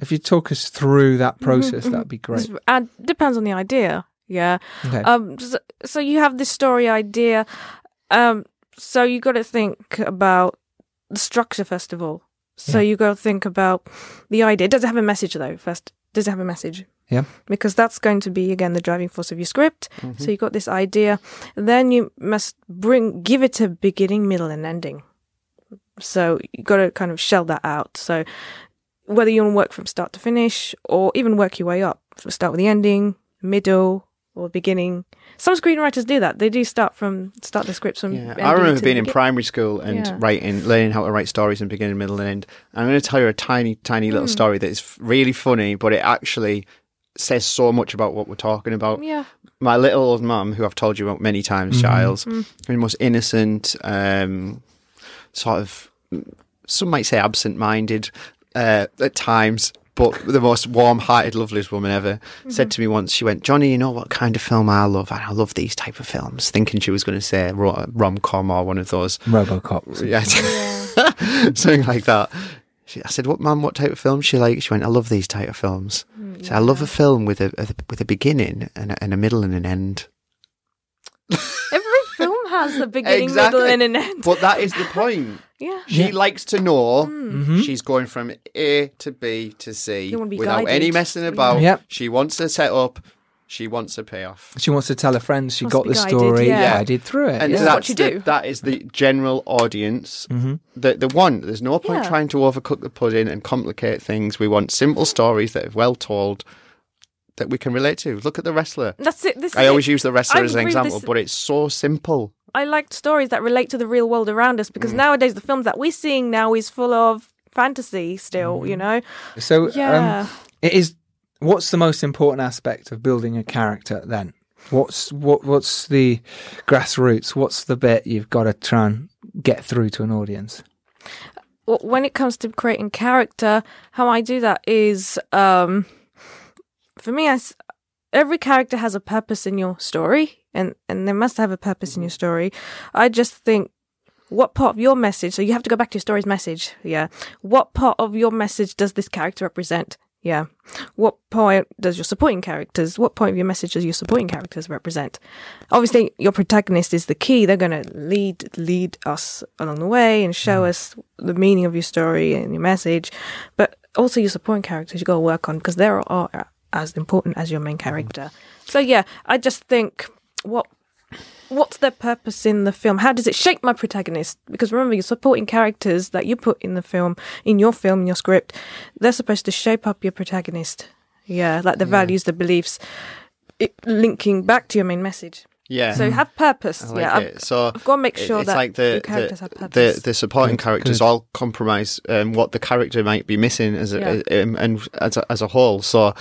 If you talk us through that process, that'd be great. Uh, depends on the idea. Yeah. Okay. Um. So, so you have this story idea. Um. So you got to think about the structure first of all. So Yeah. you got to think about the idea. Does it have a message though? First, does it have a message? Yeah. Because that's going to be again the driving force of your script. Mm-hmm. So you got this idea. Then you must bring give it a beginning, middle, and ending. So you got to kind of shell that out. So whether you want to work from start to finish or even work your way up, start with the ending, middle, or beginning. Some screenwriters do that. They do start from start the scripts from. Yeah, I remember being in primary school and Yeah. writing, learning how to write stories in beginning, middle, and end. I'm going to tell you a tiny, tiny little story that is really funny, but it actually says so much about what we're talking about. Yeah, My little old mum, who I've told you about many times, Giles, Hmm. the most innocent, um, sort of, some might say absent-minded uh, at times. But the most warm-hearted, loveliest woman ever said mm-hmm. to me once. She went, "Jonny, you know what kind of film I love? And I love these type of films." Thinking she was going to say rom-com or one of those RoboCop. yeah, something like that. She, I said, "What, mum? What type of film?" She like. She went, "I love these type of films." Mm, she said, "I love a film with a, a with a beginning and a, and a middle and an end." every film has a beginning, Exactly. middle, and an end. But that is the point. Yeah, She Yeah. likes to know Mm-hmm. she's going from A to B to C You wanna be without guided. any messing about. Yep. She wants a set up. She wants a payoff. She wants to tell her friends she Wants got to the guided, story, yeah. guided through it. And yeah. This is what that's you the, do. that is the general audience. Mm-hmm. The the one. There's no point Yeah. trying to overcook the pudding and complicate things. We want simple stories that are well told that we can relate to. Look at the wrestler. that's it. This is I always it. use the wrestler I as an agree with example, this- but it's so simple. I liked stories that relate to the real world around us Mm. because nowadays the films that we're seeing now is full of fantasy. Still, Mm. you know. So, Yeah. um, it is. What's the most important aspect of building a character then? What's what? What's the grassroots? What's the bit you've got to try and get through to an audience? Well, when it comes to creating character, how I do that is, um, for me, I every character has a purpose in your story, and and they must have a purpose in your mm-hmm. story. I just think. What part of your message? So you have to go back to your story's message. Yeah. What part of your message does this character represent? Yeah. What point does your supporting characters? What point of your message does your supporting characters represent? Obviously, your protagonist is the key. They're going to lead lead us along the way and show mm. us the meaning of your story and your message. But also your supporting characters you got to work on because they are as important as your main character. So yeah, I just think what what's their purpose in the film? How does it shape my protagonist? Because remember, your supporting characters that you put in the film, in your film, in your script, they're supposed to shape up your protagonist. Yeah, like the values, the beliefs, it, linking back to your main message. Yeah. So have purpose. I like yeah, it. So I've got to make sure it's that like the your characters the, have the, purpose. the supporting Good, characters good. all compromise um, what the character might be missing as a, Yeah. um, and as a, as a whole. So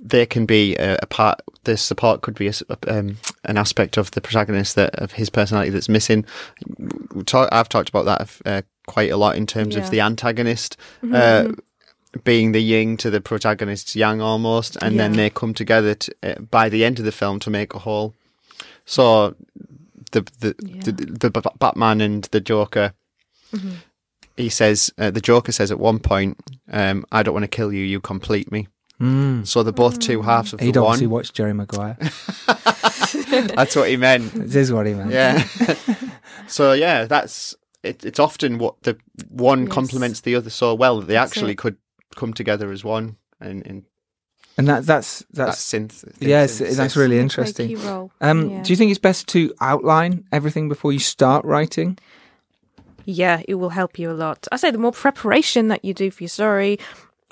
there can be a, a part. The support could be a s um, an aspect of the protagonist that of his personality that's missing. Talk, I've talked about that uh, quite a lot in terms Yeah. Mm-hmm, of the antagonist. Uh, being the yin to the protagonist's yang almost, and then they come together to, uh, by the end of the film to make a whole. So the the, Yeah. the, the, B- Batman and the Joker, Mm-hmm. he says uh, the Joker says at one point, um, "I don't want to kill you. You complete me." Mm. So they're both two halves of He'd the obviously one. watched Jerry Maguire. That's what he meant. this is what he meant. Yeah. so yeah, that's it, it's often what the one Yes. complements the other so well that they That's actually it. could come together as one. And, and And that, that's that that's synth. yes, synthesis. that's really interesting. role. Um, Yeah. Do you think it's best to outline everything before you start writing? Yeah, it will help you a lot. I say the more preparation that you do for your story,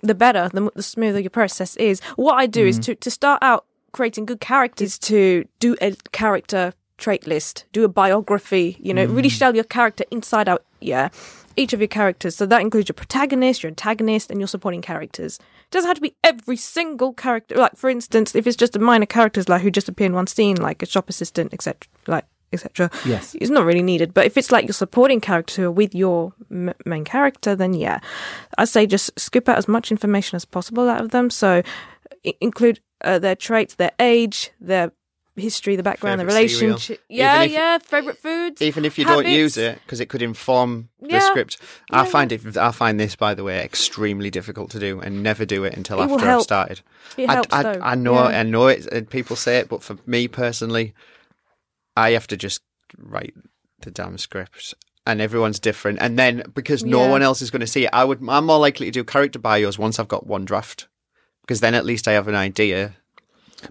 the better, the, the smoother your process is. What I do is to, to start out creating good characters, to do a character trait list, do a biography, you know, really shell your character inside out. Yeah. Each of your characters. So that includes your protagonist, your antagonist, and your supporting characters. It doesn't have to be every single character. Like, for instance, if it's just a minor characters like who just appear in one scene, like a shop assistant, etc., like etc. Yes. it's not really needed. But if it's like your supporting character who are with your m- main character, then yeah, I say just scoop out as much information as possible out of them. So I- include uh, their traits, their age, their history, the background, the Favourite cereal. relationship. Yeah, if- yeah, favorite foods. Even if you don't use it, because it could inform the Yeah. script. I Yeah. find it. I find this, by the way, extremely difficult to do, and never do it until It after I've started. It I, helps I, though. I know, Yeah. I know it. and People say it, but for me personally, I have to just write the damn script, and everyone's different. And then because no Yeah. one else is going to see it, I would. I'm more likely to do character bios once I've got one draft, because then at least I have an idea.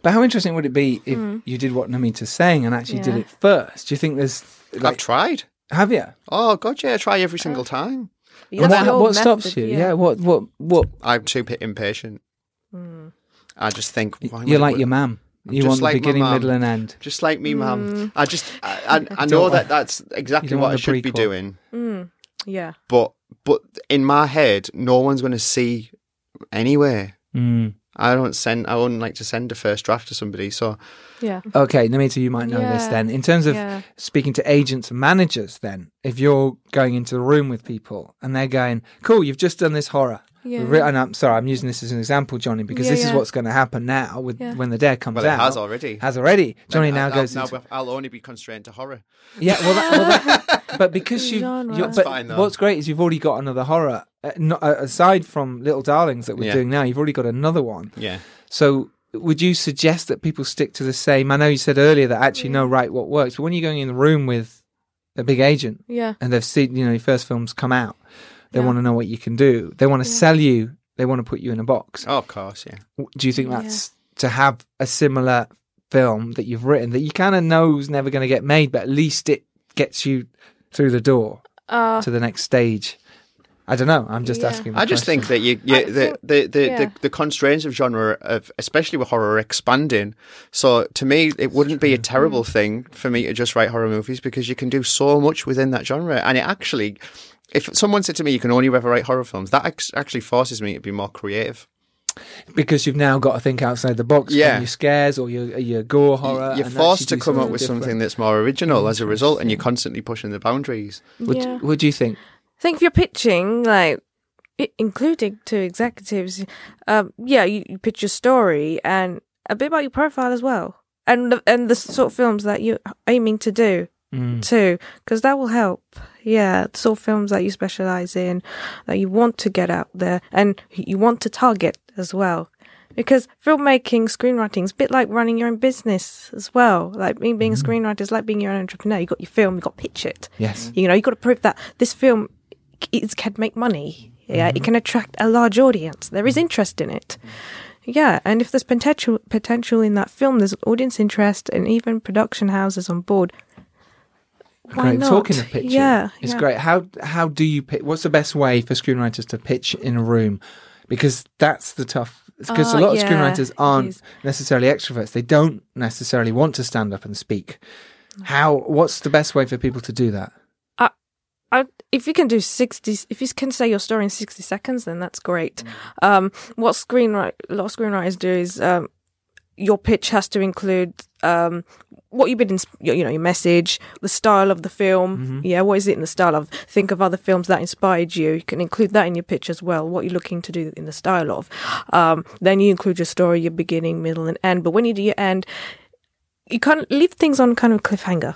But how interesting would it be if you did what Namita's saying and actually did Hmm. It first? Do you think there's I've tried. have you? Oh god, yeah, I try every single time. Yeah, And that's what your what stops you? Yeah. What what what? I'm too impatient. Hmm. I just think why You're would like your mum. You Just want the like my beginning, middle, and end. Just like me, Hmm. mum. I just, I, I, I know that that's exactly what I the should be doing. Mm, yeah. But, but in my head, no one's going to see anyway. Mm. I don't send. I wouldn't like to send a first draft to somebody. So Yeah. Okay, Namita, you might know this then. In terms of Yeah. speaking to agents and managers, then, if you're going into the room with people and they're going, cool, you've just done this horror. Yeah. Written- And I'm sorry, I'm using this as an example, Jonny, because Yeah, this is yeah. what's going to happen now with Yeah. when the dare comes well, out. it has already. Has already. Jonny Then now I'll, goes I'll, into I'll only be constrained to horror. Yeah, well, that, well that, but because you, you That's but fine, what's great is you've already got another horror. Uh, not, uh, aside from Little Darlings that we're Yeah. doing now, you've already got another one. Yeah. So, would you suggest that people stick to the same? I know you said earlier that actually know right what works, but when you're going in the room with a big agent Yeah. and they've seen, you know, your first films come out, they Yeah. want to know what you can do. They want to sell you. They want to put you in a box. Oh, of course. Yeah. Do you think Yeah. that's to have a similar film that you've written that you kind of know is never going to get made, but at least it gets you through the door Uh, to the next stage? I don't know. I'm just Yeah. asking. the I just question. think that you, you the, thought- the, the, yeah. the, the constraints of genre, of, especially with horror, are expanding. So to me, it wouldn't be a terrible Mm. thing for me to just write horror movies because you can do so much within that genre. And it actually, if someone said to me, you can only ever write horror films, that ex- actually forces me to be more creative. because you've now got to think outside the box. Yeah. your scares or your your gore horror. You're and forced actually to come up with different. something that's more original as a result, and you're constantly pushing the boundaries. What, yeah. what do you think? I think if you're pitching, like, including to executives, um, yeah, you, you pitch your story and a bit about your profile as well, and the, and the sort of films that you're aiming to do Mm. too, because that will help. Yeah, the sort of films that you specialize in, that you want to get out there, and you want to target as well. Because filmmaking, screenwriting is a bit like running your own business as well. Like being, being a screenwriter is like being your own entrepreneur. You got your film, you got to pitch it. Yes. You know, you got to prove that this film it can make money. Yeah, it mm-hmm. can attract a large audience. There is mm-hmm. interest in it. Yeah, and if there's potential potential in that film, there's audience interest, and even production houses on board. Why great. not? Talking of pitching, yeah, it's yeah. great. How how do you pitch? What's the best way for screenwriters to pitch in a room? Because that's the tough. Because a Oh, lot of screenwriters aren't is. necessarily extroverts. They don't necessarily want to stand up and speak. How? What's the best way for people to do that? I, if you can do 60 if you can say your story in 60 seconds then that's great. Um what screenwrite a lot of screenwriters do is um your pitch has to include um what you've been your- you know your message the style of the film. Yeah what is it in the style of? Think of other films that inspired you. You can include that in your pitch as well what you're looking to do in the style of. Um then you include your story your beginning middle and end. But when you do your end you can't leave things on kind of cliffhanger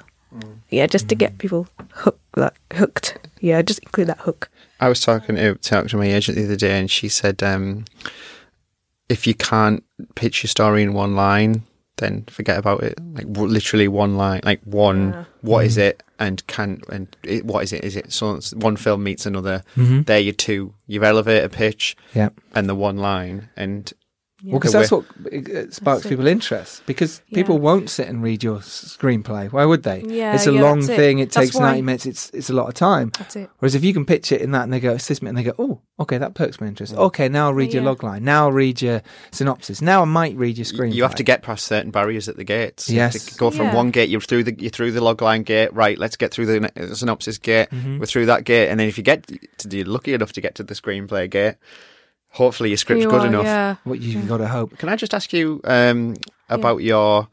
yeah just to get people hooked like hooked yeah, just include that hook. I was talking to, talking to my agent the other day, and she said, um, if you can't pitch your story in one line, then forget about it. Like w- literally one line, like one. Yeah. What is it? And can and it, what is it? Is it so it's one film meets another? Mhm. There, you two, your elevator pitch, Yeah. and the one line, and Well, because that's what uh, sparks That's it. people interest. Because people won't sit and read your screenplay. Why would they? Yeah, it's a yeah, long that's it. thing. It takes why- ninety minutes. It's it's a lot of time. That's it. Whereas if you can pitch it in that, and they go assist me, and they go, oh, okay, that perks my interest. Okay, now I'll read your Yeah. log line. Now I'll read your synopsis. Now I might read your y- screenplay. you have to get past certain barriers at the gates. You have Yes. to go from Yeah. one gate. You're through the you're through the logline gate. Right, let's get through the synopsis gate. Mm-hmm. We're through that gate, and then if you get to you're lucky enough to get to the screenplay gate, hopefully your script's You good are, enough. Yeah. what you've got to hope. Can I just ask you um, about your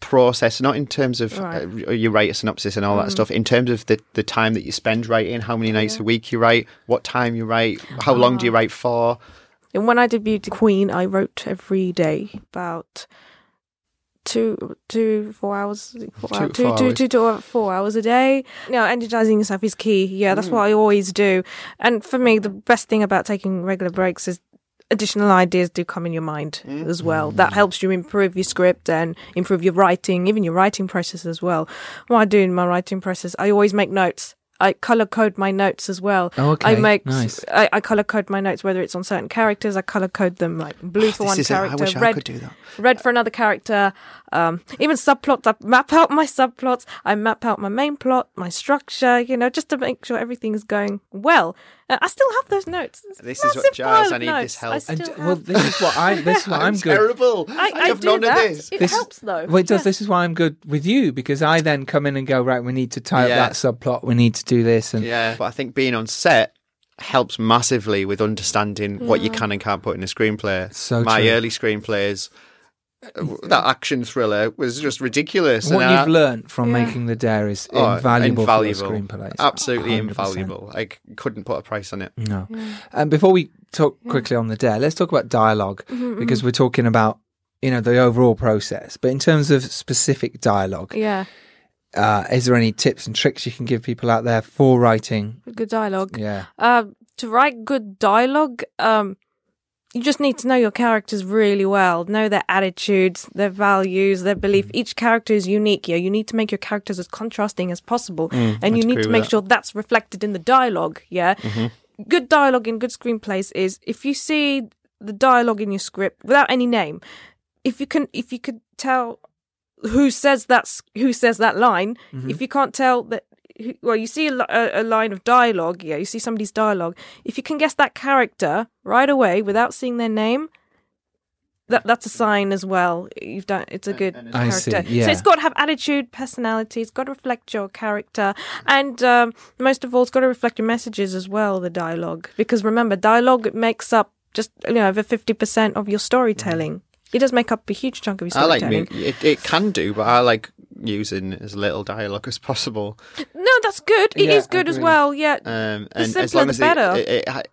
process, not in terms of Right. Mm. uh, you write a synopsis and all that stuff, in terms of the, the time that you spend writing, how many nights a week you write, what time you write, how long do you write for? And when I debuted Queen, I wrote every day about two, two, four hours, four Two hour- two, four two, hours. two four hours a day. You know, energizing yourself is key. Yeah, that's what I mm. always do. And for me, the best thing about taking regular breaks is additional ideas do come in your mind mm. as well. That mm. helps you improve your script and improve your writing, even your writing process as well. What I do in my writing process, I always make notes. I color code my notes as well. Oh, okay. I make Nice. I, I color code my notes whether it's on certain characters. I color code them like blue for one is it. I character, red could do that. red for another character. Um, even subplots. I map out my subplots. I map out my main plot, my structure. You know, just to make sure everything is going well. Uh, I still have those notes. It's This is what- massive Jazz, pile I need notes. this help. I And, still well, this is what I. This is what I'm good. Terrible. I, I, have do none that. of this. It This- helps though. Well, it does. Yeah. This is why I'm good with you because I then come in and go right. We need to tie Yeah. up that subplot. We need to do this, and Yeah, but I think being on set helps massively with understanding what you can and can't put in a screenplay. So My true. early screenplays, uh, that action thriller was just ridiculous. what and you've I- learned from Yeah. making the dare is Oh, invaluable, invaluable. for your screenplays. absolutely 100%. invaluable. I c- couldn't put a price on it. No. And before we talk quickly on the dare, let's talk about dialog Mm-hmm, because we're talking about you know the overall process. But in terms of specific dialogue, Yeah, uh, is there any tips and tricks you can give people out there for writing? good dialogue. Yeah. Uh, to write good dialogue, um, you just need to know your characters really well, know their attitudes, their values, their belief. Mm. Each character is unique. Yeah, you need to make your characters as contrasting as possible, and I'd you need to make that. sure that's reflected in the dialogue. Yeah, Mm-hmm. good dialogue in good screenplays is if you see the dialogue in your script without any name, if you can, if you could tell who says that's who says that line, Mm-hmm. if you can't tell that. Who- Well, you see a, a, a line of dialogue, yeah, you see somebody's dialogue. If you can guess that character right away without seeing their name, that that's a sign as well. You've done it's a good I see, character. yeah. So it's got to have attitude, personality. It's got to reflect your character, and um, most of all, it's got to reflect your messages as well. The dialogue, because remember, dialogue makes up just you know over fifty percent of your storytelling. It does make up a huge chunk of your storytelling. I like storytelling. me. It, it can do, but I like using as little dialogue as possible. No, that's good. It is Yeah, good as well. Yeah. Um, and as simpler long the as better. It, it, it,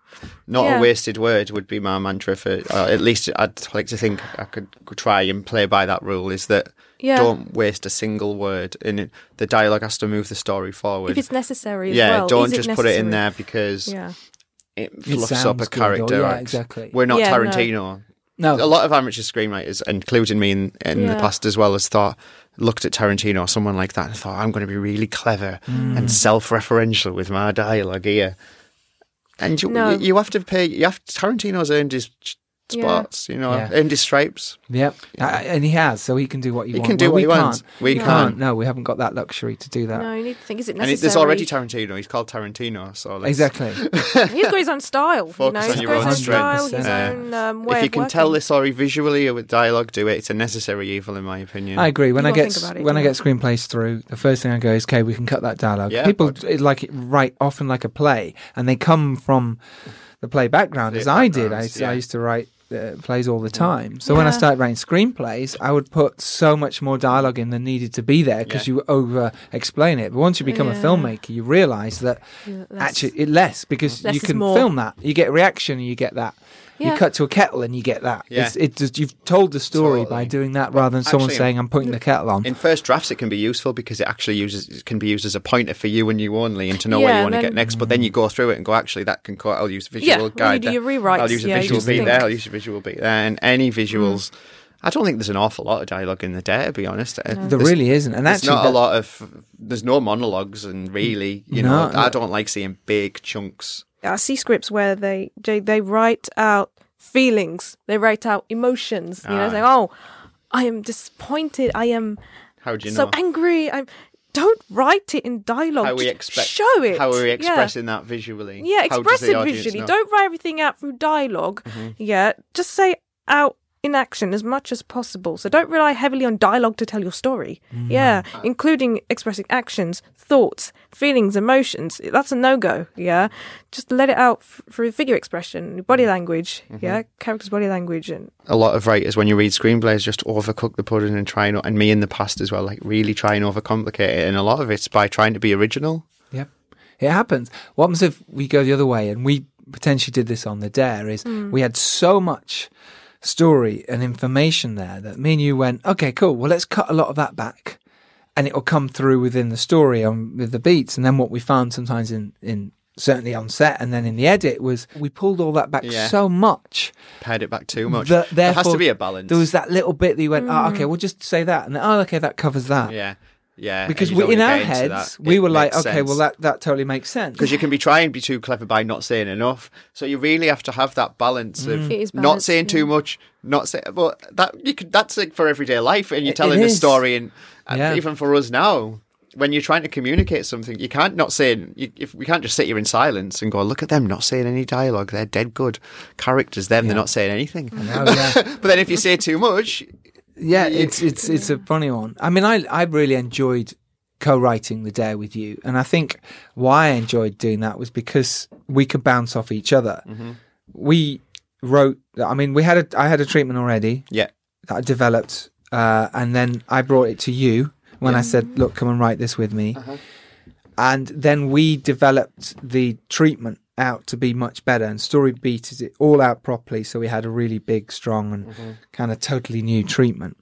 not Yeah. a wasted word would be my mantra for. Uh, at least I'd like to think I could, could try and play by that rule. Is that Yeah. don't waste a single word, and it, the dialogue has to move the story forward. if it's necessary as yeah, well. don't Is it just put it in there because Yeah. it It fluffs up a good, or- character. yeah, arc. exactly. We're not Yeah, no. Tarantino. No. A lot of amateur screenwriters, including me in, in the past as well, has thought looked at Tarantino or someone like that and thought, I'm going to be really clever Mm. and self-referential with my dialogue here. And you, No. you, you have to pay. You have Tarantino's earned his ch- Yeah. spots, you know, Yeah. earned his stripes. Yep. Uh, and he has, so he can do what he, He wants. can do Well, what we he can't. wants. We We can't. can't. No, we haven't got that luxury to do that. No, you need to think, is it And necessary? it, there's already Tarantino. He's called Tarantino. So let's, Exactly. He's got his own style. you Focus know, on he's your got own own style, strengths. his Uh, own um, way if you of can working. tell the story visually or with dialogue, do it. It's a necessary evil, in my opinion. I agree. When You I get it, when I get screenplays through, the first thing I go is, "Okay, we can cut that dialogue." Yeah, People like it write often like a play, and they come from the play background, as I did. I, backgrounds, used to- I used to write uh, plays all the time. So when I started writing screenplays, I would put so much more dialogue in than needed to be there because Yeah. you over explain it. But once you become a filmmaker, you realize that Yeah, less- actually it less because Less you can more. film that. You get reaction and you get that. You cut to a kettle and you get that. Yeah. It's, it just, you've told the story by doing that rather than someone actually, saying, "I'm putting the kettle on." In first drafts, it can be useful because it actually uses it can be used as a pointer for you and you only, and to know where you want to get next. But then you go through it and go, actually, that can. Co- I'll use a Yeah, visual when you guide. do there. your rewrites, I'll use a yeah, visual beat think- there. I'll use a visual beat there, and any visuals. I don't think there's an awful lot of dialogue in the dare, to be honest. Uh, there really isn't, and There's actually, not a lot of. There's no monologues, and really, you No, know, no. I don't like seeing big chunks. I see scripts where they they, write out feelings, they write out emotions. You know, Ah. saying, "Oh, I am disappointed. I am How do you so know? angry. I'm." Don't write it in dialogue. how we expect? Show it. How are we Yeah. expressing that visually? Yeah, How express it visually. know? Don't write everything out through dialog Mm-hmm. Yeah, just say out in action as much as possible. So don't rely heavily on dialogue to tell your story. Mm-hmm. Yeah, including expressing actions, thoughts, feelings, emotions. That's a no go. Yeah, just let it out f- through figure expression, body language. Mm-hmm. Yeah, characters' body language, and a lot of writers when you read screenplays just overcook the pudding and try and and me in the past as well like really try and overcomplicate it and a lot of it's by trying to be original Yep. It happens. What happens if we go the other way and we potentially did this on the dare is we had so much story and information there that me and you went, okay, cool. Well, let's cut a lot of that back and it will come through within the story on with the beats. And then what we found sometimes in, in certainly on set and then in the edit was we pulled all that back Yeah. so much pared it back too much that there has to be a balance There was that little bit that you went, oh, okay, mm. we'll just say that. And then, oh, okay, that covers that. yeah yeah Because we, you in our heads, that. we It were like, okay, sense. well, that, that totally makes sense. because you can be trying to be too clever by not saying enough. So you really have to have that balance of mm. It is not balance, saying too much, not say. But that you could that's like for everyday life, and you're telling it a story, and, and Yeah. even for us now, when you're trying to communicate something, you can't not saying. You, if we can't just sit here in silence and go, look at them not saying any dialogue. They're dead good characters. Them, they're not saying anything. Oh, yeah. but then if you say too much, Yeah, it's it's it's a funny one. I mean, I I really enjoyed co-writing the dare with you, and I think why I enjoyed doing that was because we could bounce off each other. We wrote. I mean, we had a I had a treatment already yeah, that I developed, uh, and then I brought it to you when I said, "Look, come and write this with me," and then we developed the treatment out to be much better and story beat it all out properly so we had a really big strong and mm-hmm. kind of totally new treatment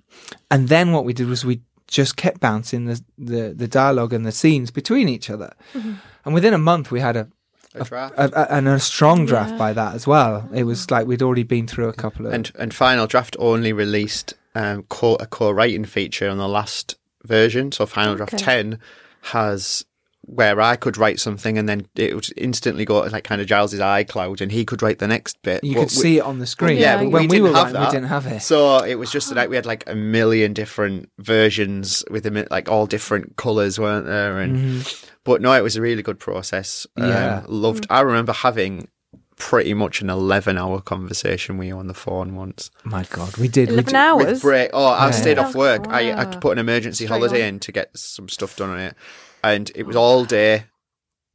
and then what we did was we just kept bouncing the the, the dialogue and the scenes between each other mm-hmm. and within a month we had a a draft. a, a, and a strong draft Yeah. by that as well. It was mm-hmm. like we'd already been through a couple of and and Final Draft only released um, co- a co-writing feature on the last version. So Final Draft Okay. ten has where I could write something and then it would instantly go to like kind of Giles's iCloud and he could write the next bit. you But could we- see it on the screen. Yeah, but but when we we, were have writing, we didn't have it. So it was just like we had like a million different versions with them, like all different colours, weren't there? And but no, it was a really good process. Um. Yeah. loved. I remember having pretty much an eleven-hour conversation with you on the phone once. My God, we did. we eleven did- hours. With break. Oh, I Yeah. stayed off Oh, work. I, I wow. put an emergency Straight holiday on. in to get some stuff done on it, and it was all day,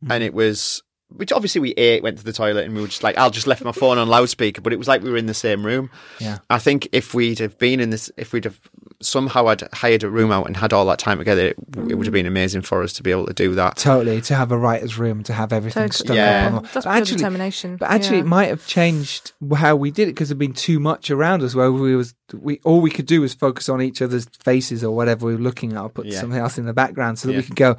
Mm-hmm. and it was. Which obviously we ate, went to the toilet, and we were just like, I'll just left my phone on loudspeaker, but it was like we were in the same room. Yeah. I think if we'd have been in this, if we'd have somehow I'd hired a room out and had all that time together, it, it would have been amazing for us to be able to do that. Totally to have a writer's room to have everything Totally. stuck Yeah. up. On. That's But actually, determination. but actually, Yeah. it might have changed how we did it because there'd been too much around us. Where we was we all we could do was focus on each other's faces or whatever we were looking at, or put Yeah. something else in the background so that Yeah. we could go.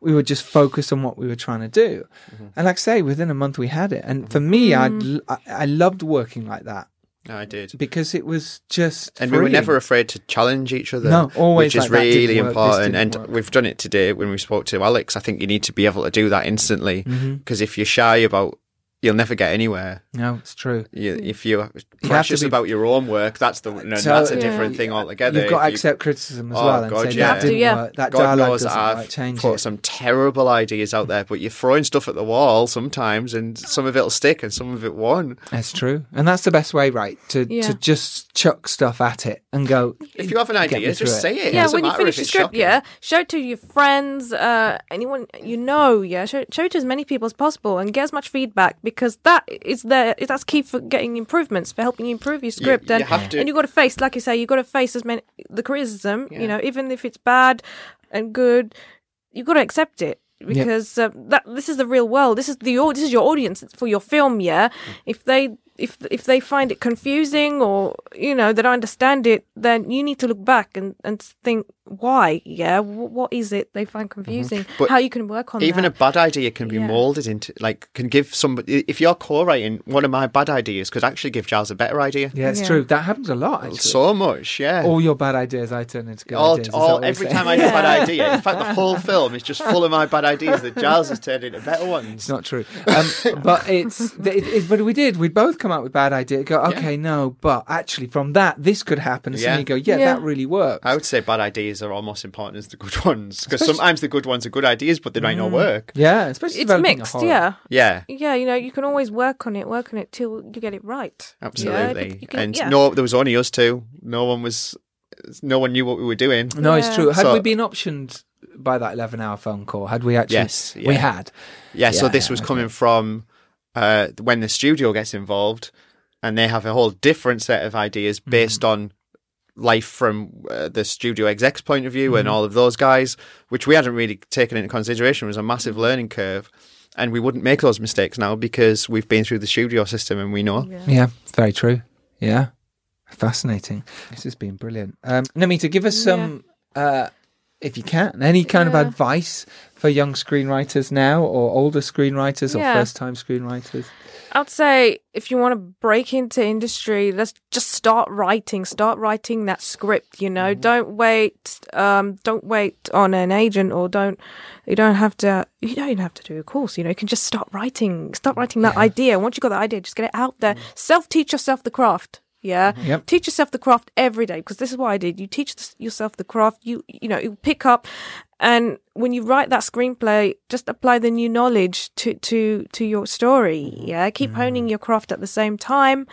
We would just focus on what we were trying to do, Mm-hmm. and like I say, within a month we had it. And for me, I'd I, I loved working like that I did. because it was just And we were never afraid to challenge each other. No, always which is like really important. And work. we've done it today when we spoke to Alex. I think you need to be able to do that instantly Mm-hmm. because if you're shy about, you'll never get anywhere. No, it's true. You, if you're have precious to be- about your own work, that's the no, So- that's a Yeah. different thing altogether. You've got to you- accept criticism as Oh, well and God, say yeah. that Have to, didn't yeah. work. That God dialogue knows I've work. Change put it. some terrible ideas out there, but you're throwing stuff at the wall sometimes, and some of it'll stick and some of it won't. That's true, and that's the best way, right? To Yeah. to just chuck stuff at it and go. If you have an idea, through just say it. It yeah, doesn't when you finish the script, shocking. yeah, show it to your friends, uh, anyone you know, yeah, show, show it to as many people as possible and get as much feedback because that is there. That's key for getting improvements, for helping you improve your script. you and have to- and you got to face, like you say, you've got to face as many the criticism. Yeah. You know, even if it's bad and good, you've got to accept it because uh, that this is the real world. This is the this is your audience for your film. Yeah, if they if if they find it confusing or you know they don't understand it, then you need to look back and and think why. Yeah, Wh- what is it they find confusing? Mm-hmm. But How you can work on that Even a bad idea can be Yeah. molded into, like, can give somebody. If you're co-writing, one of my bad ideas could actually give Giles a better idea. Yeah, it's Yeah. true. That happens a lot. Actually. So much, yeah. all your bad ideas I turn into good all, ideas. all every time I have a bad idea. In fact, the whole film is just full of my bad ideas that Giles has turned into better ones. It's not true. Um, but it's, it, it, but we did. We both come up with bad ideas. Go, okay, no, but actually from that, this could happen. And Yeah. you go, yeah, Yeah. that really works. I would say bad ideas are almost important as the good ones because sometimes the good ones are good ideas, but they might not mm. work. yeah, especially It's developing a mixed. horror. Yeah. Yeah, Yeah, you know, you can always work on it, work on it till you get it right. Yeah, absolutely. you can- and yeah. no, there was only us two. No one was. No one knew what we were doing. No, it's Yeah. true. Had So- we been optioned by that 11 hour phone call? Had we actually? Yes, We had. Yeah, so Yeah, this yeah, was okay. coming from uh, when the studio gets involved, and they have a whole different set of ideas Mm-hmm. based on life from uh, the studio exec's point of view and Mm-hmm. all of those guys, which we hadn't really taken into consideration. Was a massive learning curve, and we wouldn't make those mistakes now because we've been through the studio system and we know. Yeah. Yeah, very true. Yeah. Fascinating. This has been brilliant. Um, Namita, give us some, uh, if you can, any kind of advice for young screenwriters now or older screenwriters or first time screenwriters. I'd say if you want to break into industry, let's just start writing. Start writing that script. You know, don't wait. Um, don't wait on an agent, or don't. You don't have to. You don't even have to do a course. You know, you can just start writing. Start writing that idea. Once you got that idea, just get it out there. Self teach yourself the craft. Yeah. Yep. Teach yourself the craft every day because this is what I did. You teach yourself the craft. You you know you pick up, and when you write that screenplay, just apply the new knowledge to to to your story. Yeah. Keep honing your craft at the same time,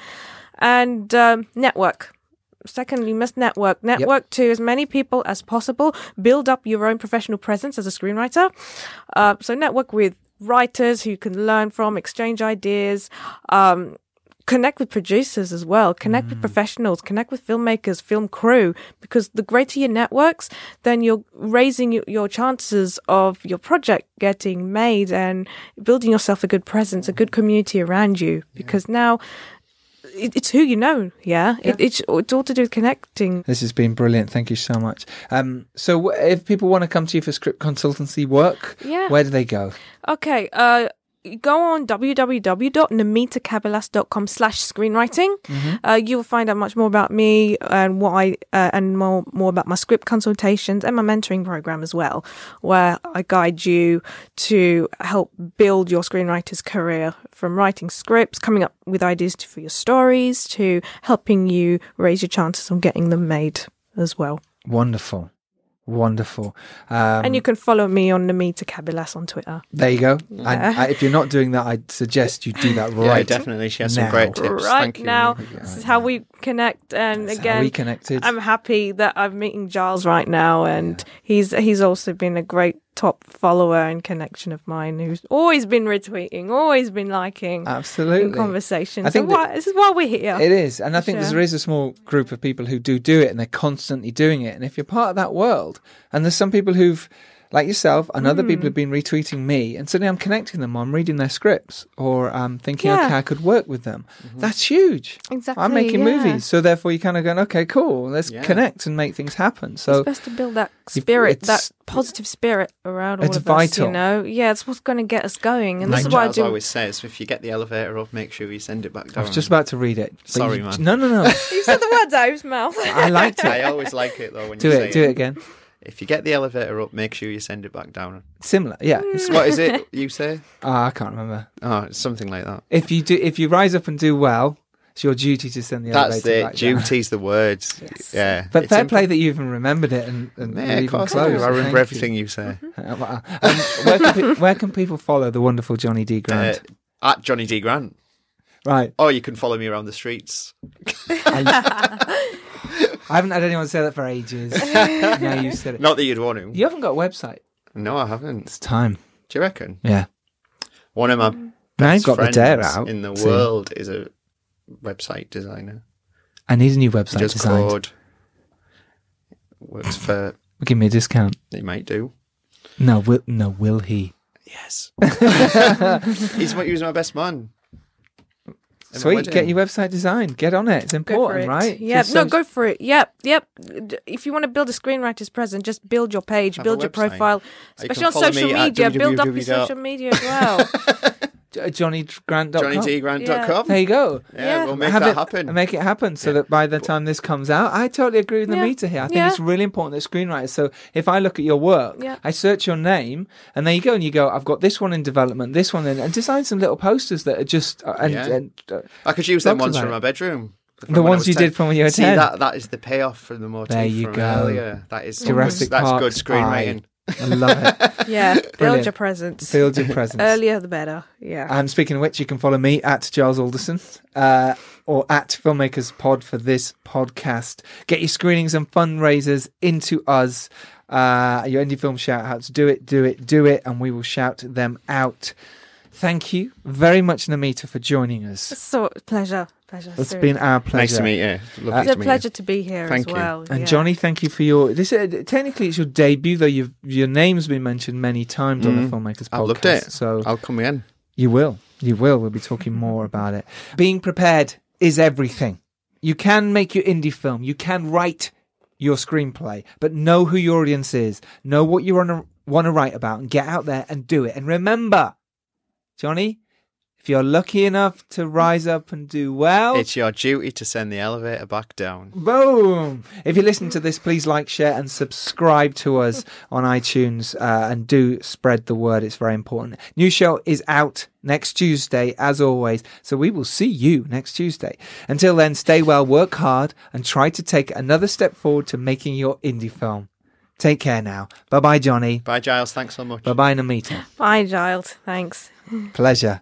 and um, network. Secondly, you must network. Network to as many people as possible. Build up your own professional presence as a screenwriter. Uh, so network with writers who you can learn from, exchange ideas. Um, connect with producers as well connect with professionals connect with filmmakers film crew because the greater your networks then you're raising your chances of your project getting made and building yourself a good presence a good community around you because now it's who you know yeah, It, it's, it's all to do with connecting This has been brilliant. Thank you so much. Um, so, if people want to come to you for script consultancy work, Yeah. where do they go? Okay, uh, go on www.namitakabilas.com slash screenwriting. Uh, you'll find out much more about me and what I, uh, and more, more about my script consultations and my mentoring program as well, where I guide you to help build your screenwriter's career from writing scripts, coming up with ideas to, for your stories, to helping you raise your chances of getting them made as well. Wonderful. Wonderful. Um, and you can follow me on Namita Kabilas on Twitter. there you go. And Yeah. I, if you're not doing that, I'd suggest you do that Yeah, right. definitely. She has now. some great tips. right Thank you. now. This is how we connect. And That's how again, we connected. I'm happy that I'm meeting Giles right now, and he's he's also been a great top follower and connection of mine, who's always been retweeting, always been liking Absolutely. in conversation. I so think why, this is why we're here. It is, and I think Sure. there is a small group of people who do do it, and they're constantly doing it. And if you're part of that world, and there's some people who've, like yourself, and other Hmm. people have been retweeting me, and suddenly I'm connecting them. I'm reading their scripts, or I'm thinking, Yeah. okay, I could work with them. That's huge. exactly. I'm making yeah. movies, so therefore you're kind of going, okay, cool, let's Yeah. connect and make things happen. So it's best to build that spirit, it's- that positive spirit around all It's of us. vital. You know, yeah, it's what's going to get us going, and Like this is why I do. always says, if you get the elevator up, make sure you send it back down I was just about to read it. Sorry, you- man. No, no, no. You said the words out of his mouth. I liked it I always like it though when Do you it. say Do it again. If you get the elevator up, make sure you send it back down. Similar. Yeah. What is it you say? ah, I can't remember. Oh, something like that. If you do, if you rise up and do well, it's your duty to send the That's elevator it. back down. Duty's the words. Yeah. But It's fair play that you even remembered it and, and Yeah, even close. I do. so I remember thank everything you. you say. Uh, well, um, where, can pe- where can people follow the wonderful Jonny D. Uh, Grant? at Jonny D. Grant. right. Or you can follow me around the streets. I, I haven't had anyone say that for ages. now you said it. Not that you'd want to. You haven't got a website. No, I haven't. It's time. Do you reckon? Yeah. One of my Now you've best got the dare friends out. in the See? world is a website designer. I need a new He website does designed. code. Works for. Give me a discount. He might do. No, will no, will he? Yes. He's my, he was my best man. In Sweet, get your website designed. Get on it. It's important, it. right? Yeah, No, go for it. Yep. Yep. If you want to build a screenwriter's present, just build your page, Have build your website. profile, especially can on social me media. Build up your social media as well. JohnnyGrant.com. JohnnyDgrant.com. There you go. Yeah, Yeah. we'll make Have that it, happen. Make it happen so Yeah. that by the time this comes out, I totally agree with the Yeah. meter here. I think it's really important that screenwriters. So if I look at your work. I search your name, and there you go, and you go, I've got this one in development, this one in, and design some little posters that are just uh, and, and uh, I could use them ones from my bedroom. The ones you 10. did from when you were See, 10. that that is the payoff from the motif There you from go. earlier. That is Jurassic that's good screenwriting. I love it. yeah. Build Brilliant. your presence. Build your presence. Earlier the better. Yeah. And speaking of which, you can follow me at Giles Alderson uh, or at Filmmakers Pod for this podcast. Get your screenings and fundraisers into us. Uh, your indie film shout outs. Do it, do it, do it, and we will shout them out. Thank you very much, Namita, for joining us. so pleasure. Pleasure. It's seriously. been our pleasure. Nice to meet you. Uh, Lovely It's a to meet pleasure to be here Thank as you. And yeah. Jonny, thank you for your. This uh, technically it's your debut, though. You've your name's been mentioned many times on the Filmmakers I podcast. loved it. So. I'll come in. You will. You will. We'll be talking more about it. Being prepared is everything. You can make your indie film. You can write your screenplay, but know who your audience is. Know what you want to write about and get out there and do it. And remember, Johnny, if you're lucky enough to rise up and do well, It's your duty to send the elevator back down. Boom! If you listen to this, please like, share, and subscribe to us on iTunes uh, and do spread the word. It's very important. New show is out next Tuesday, as always. So we will see you next Tuesday. Until then, stay well, work hard, and try to take another step forward to making your indie film. Take care now. Bye bye, Jonny. Bye, Giles. Thanks so much. Bye bye, Namita. Bye, Giles. Thanks. Pleasure.